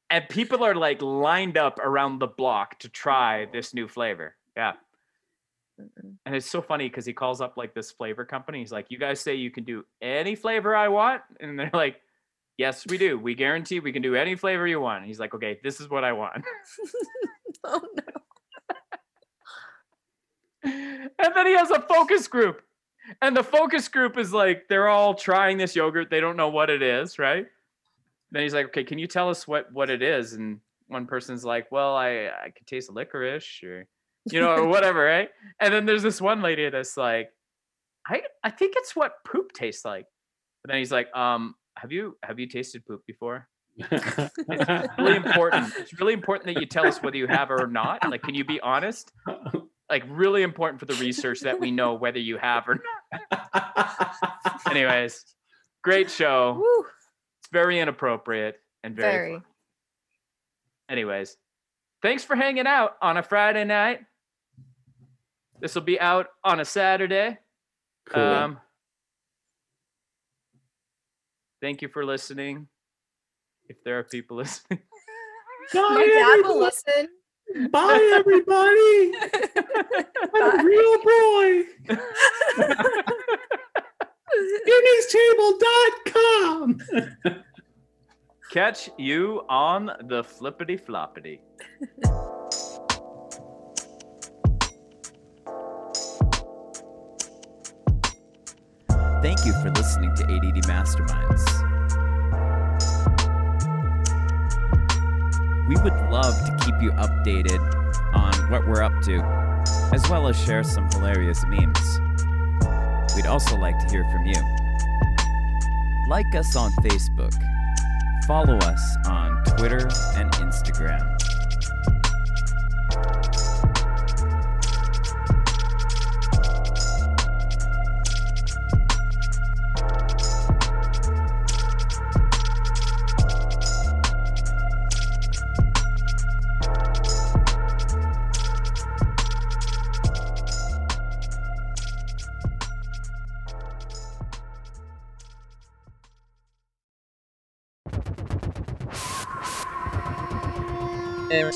and people are like lined up around the block to try oh. this new flavor yeah Mm-mm. and it's so funny because he calls up like this flavor company. He's like, "You guys say you can do any flavor I want," and they're like, "Yes, we do. We guarantee we can do any flavor you want." And he's like, "Okay, this is what I want." [laughs] oh no. [laughs] and then he has a focus group, and the focus group is like, they're all trying this yogurt. They don't know what it is, right? Then he's like, "Okay, can you tell us what what it is?" And one person's like, "Well, I I could taste licorice or." you know, or [laughs] whatever, right? And then there's this one lady that's like, I I think it's what poop tastes like. But then he's like, um, have you have you tasted poop before? It's really [laughs] important. It's really important that you tell us whether you have or not. Like, can you be honest? Like, really important for the [laughs] research that we know whether you have or not. [laughs] Anyways, great show. Woo. It's very inappropriate and very. Very. fun. Anyways, thanks for hanging out on a Friday night. This will be out on a Saturday. Cool. Um, thank you for listening. If there are people [laughs] listening, My dad will listen. Bye, everybody. [laughs] I'm a Bye. real boy. [laughs] UnisTable.com. catch you on the flippity floppity. Thank you for listening to ADD Masterminds. We would love to keep you updated on what we're up to, as well as share some hilarious memes. We'd also like to hear from you. Like us on Facebook, follow us on Twitter and Instagram.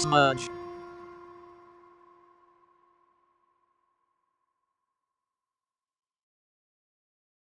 Smudge.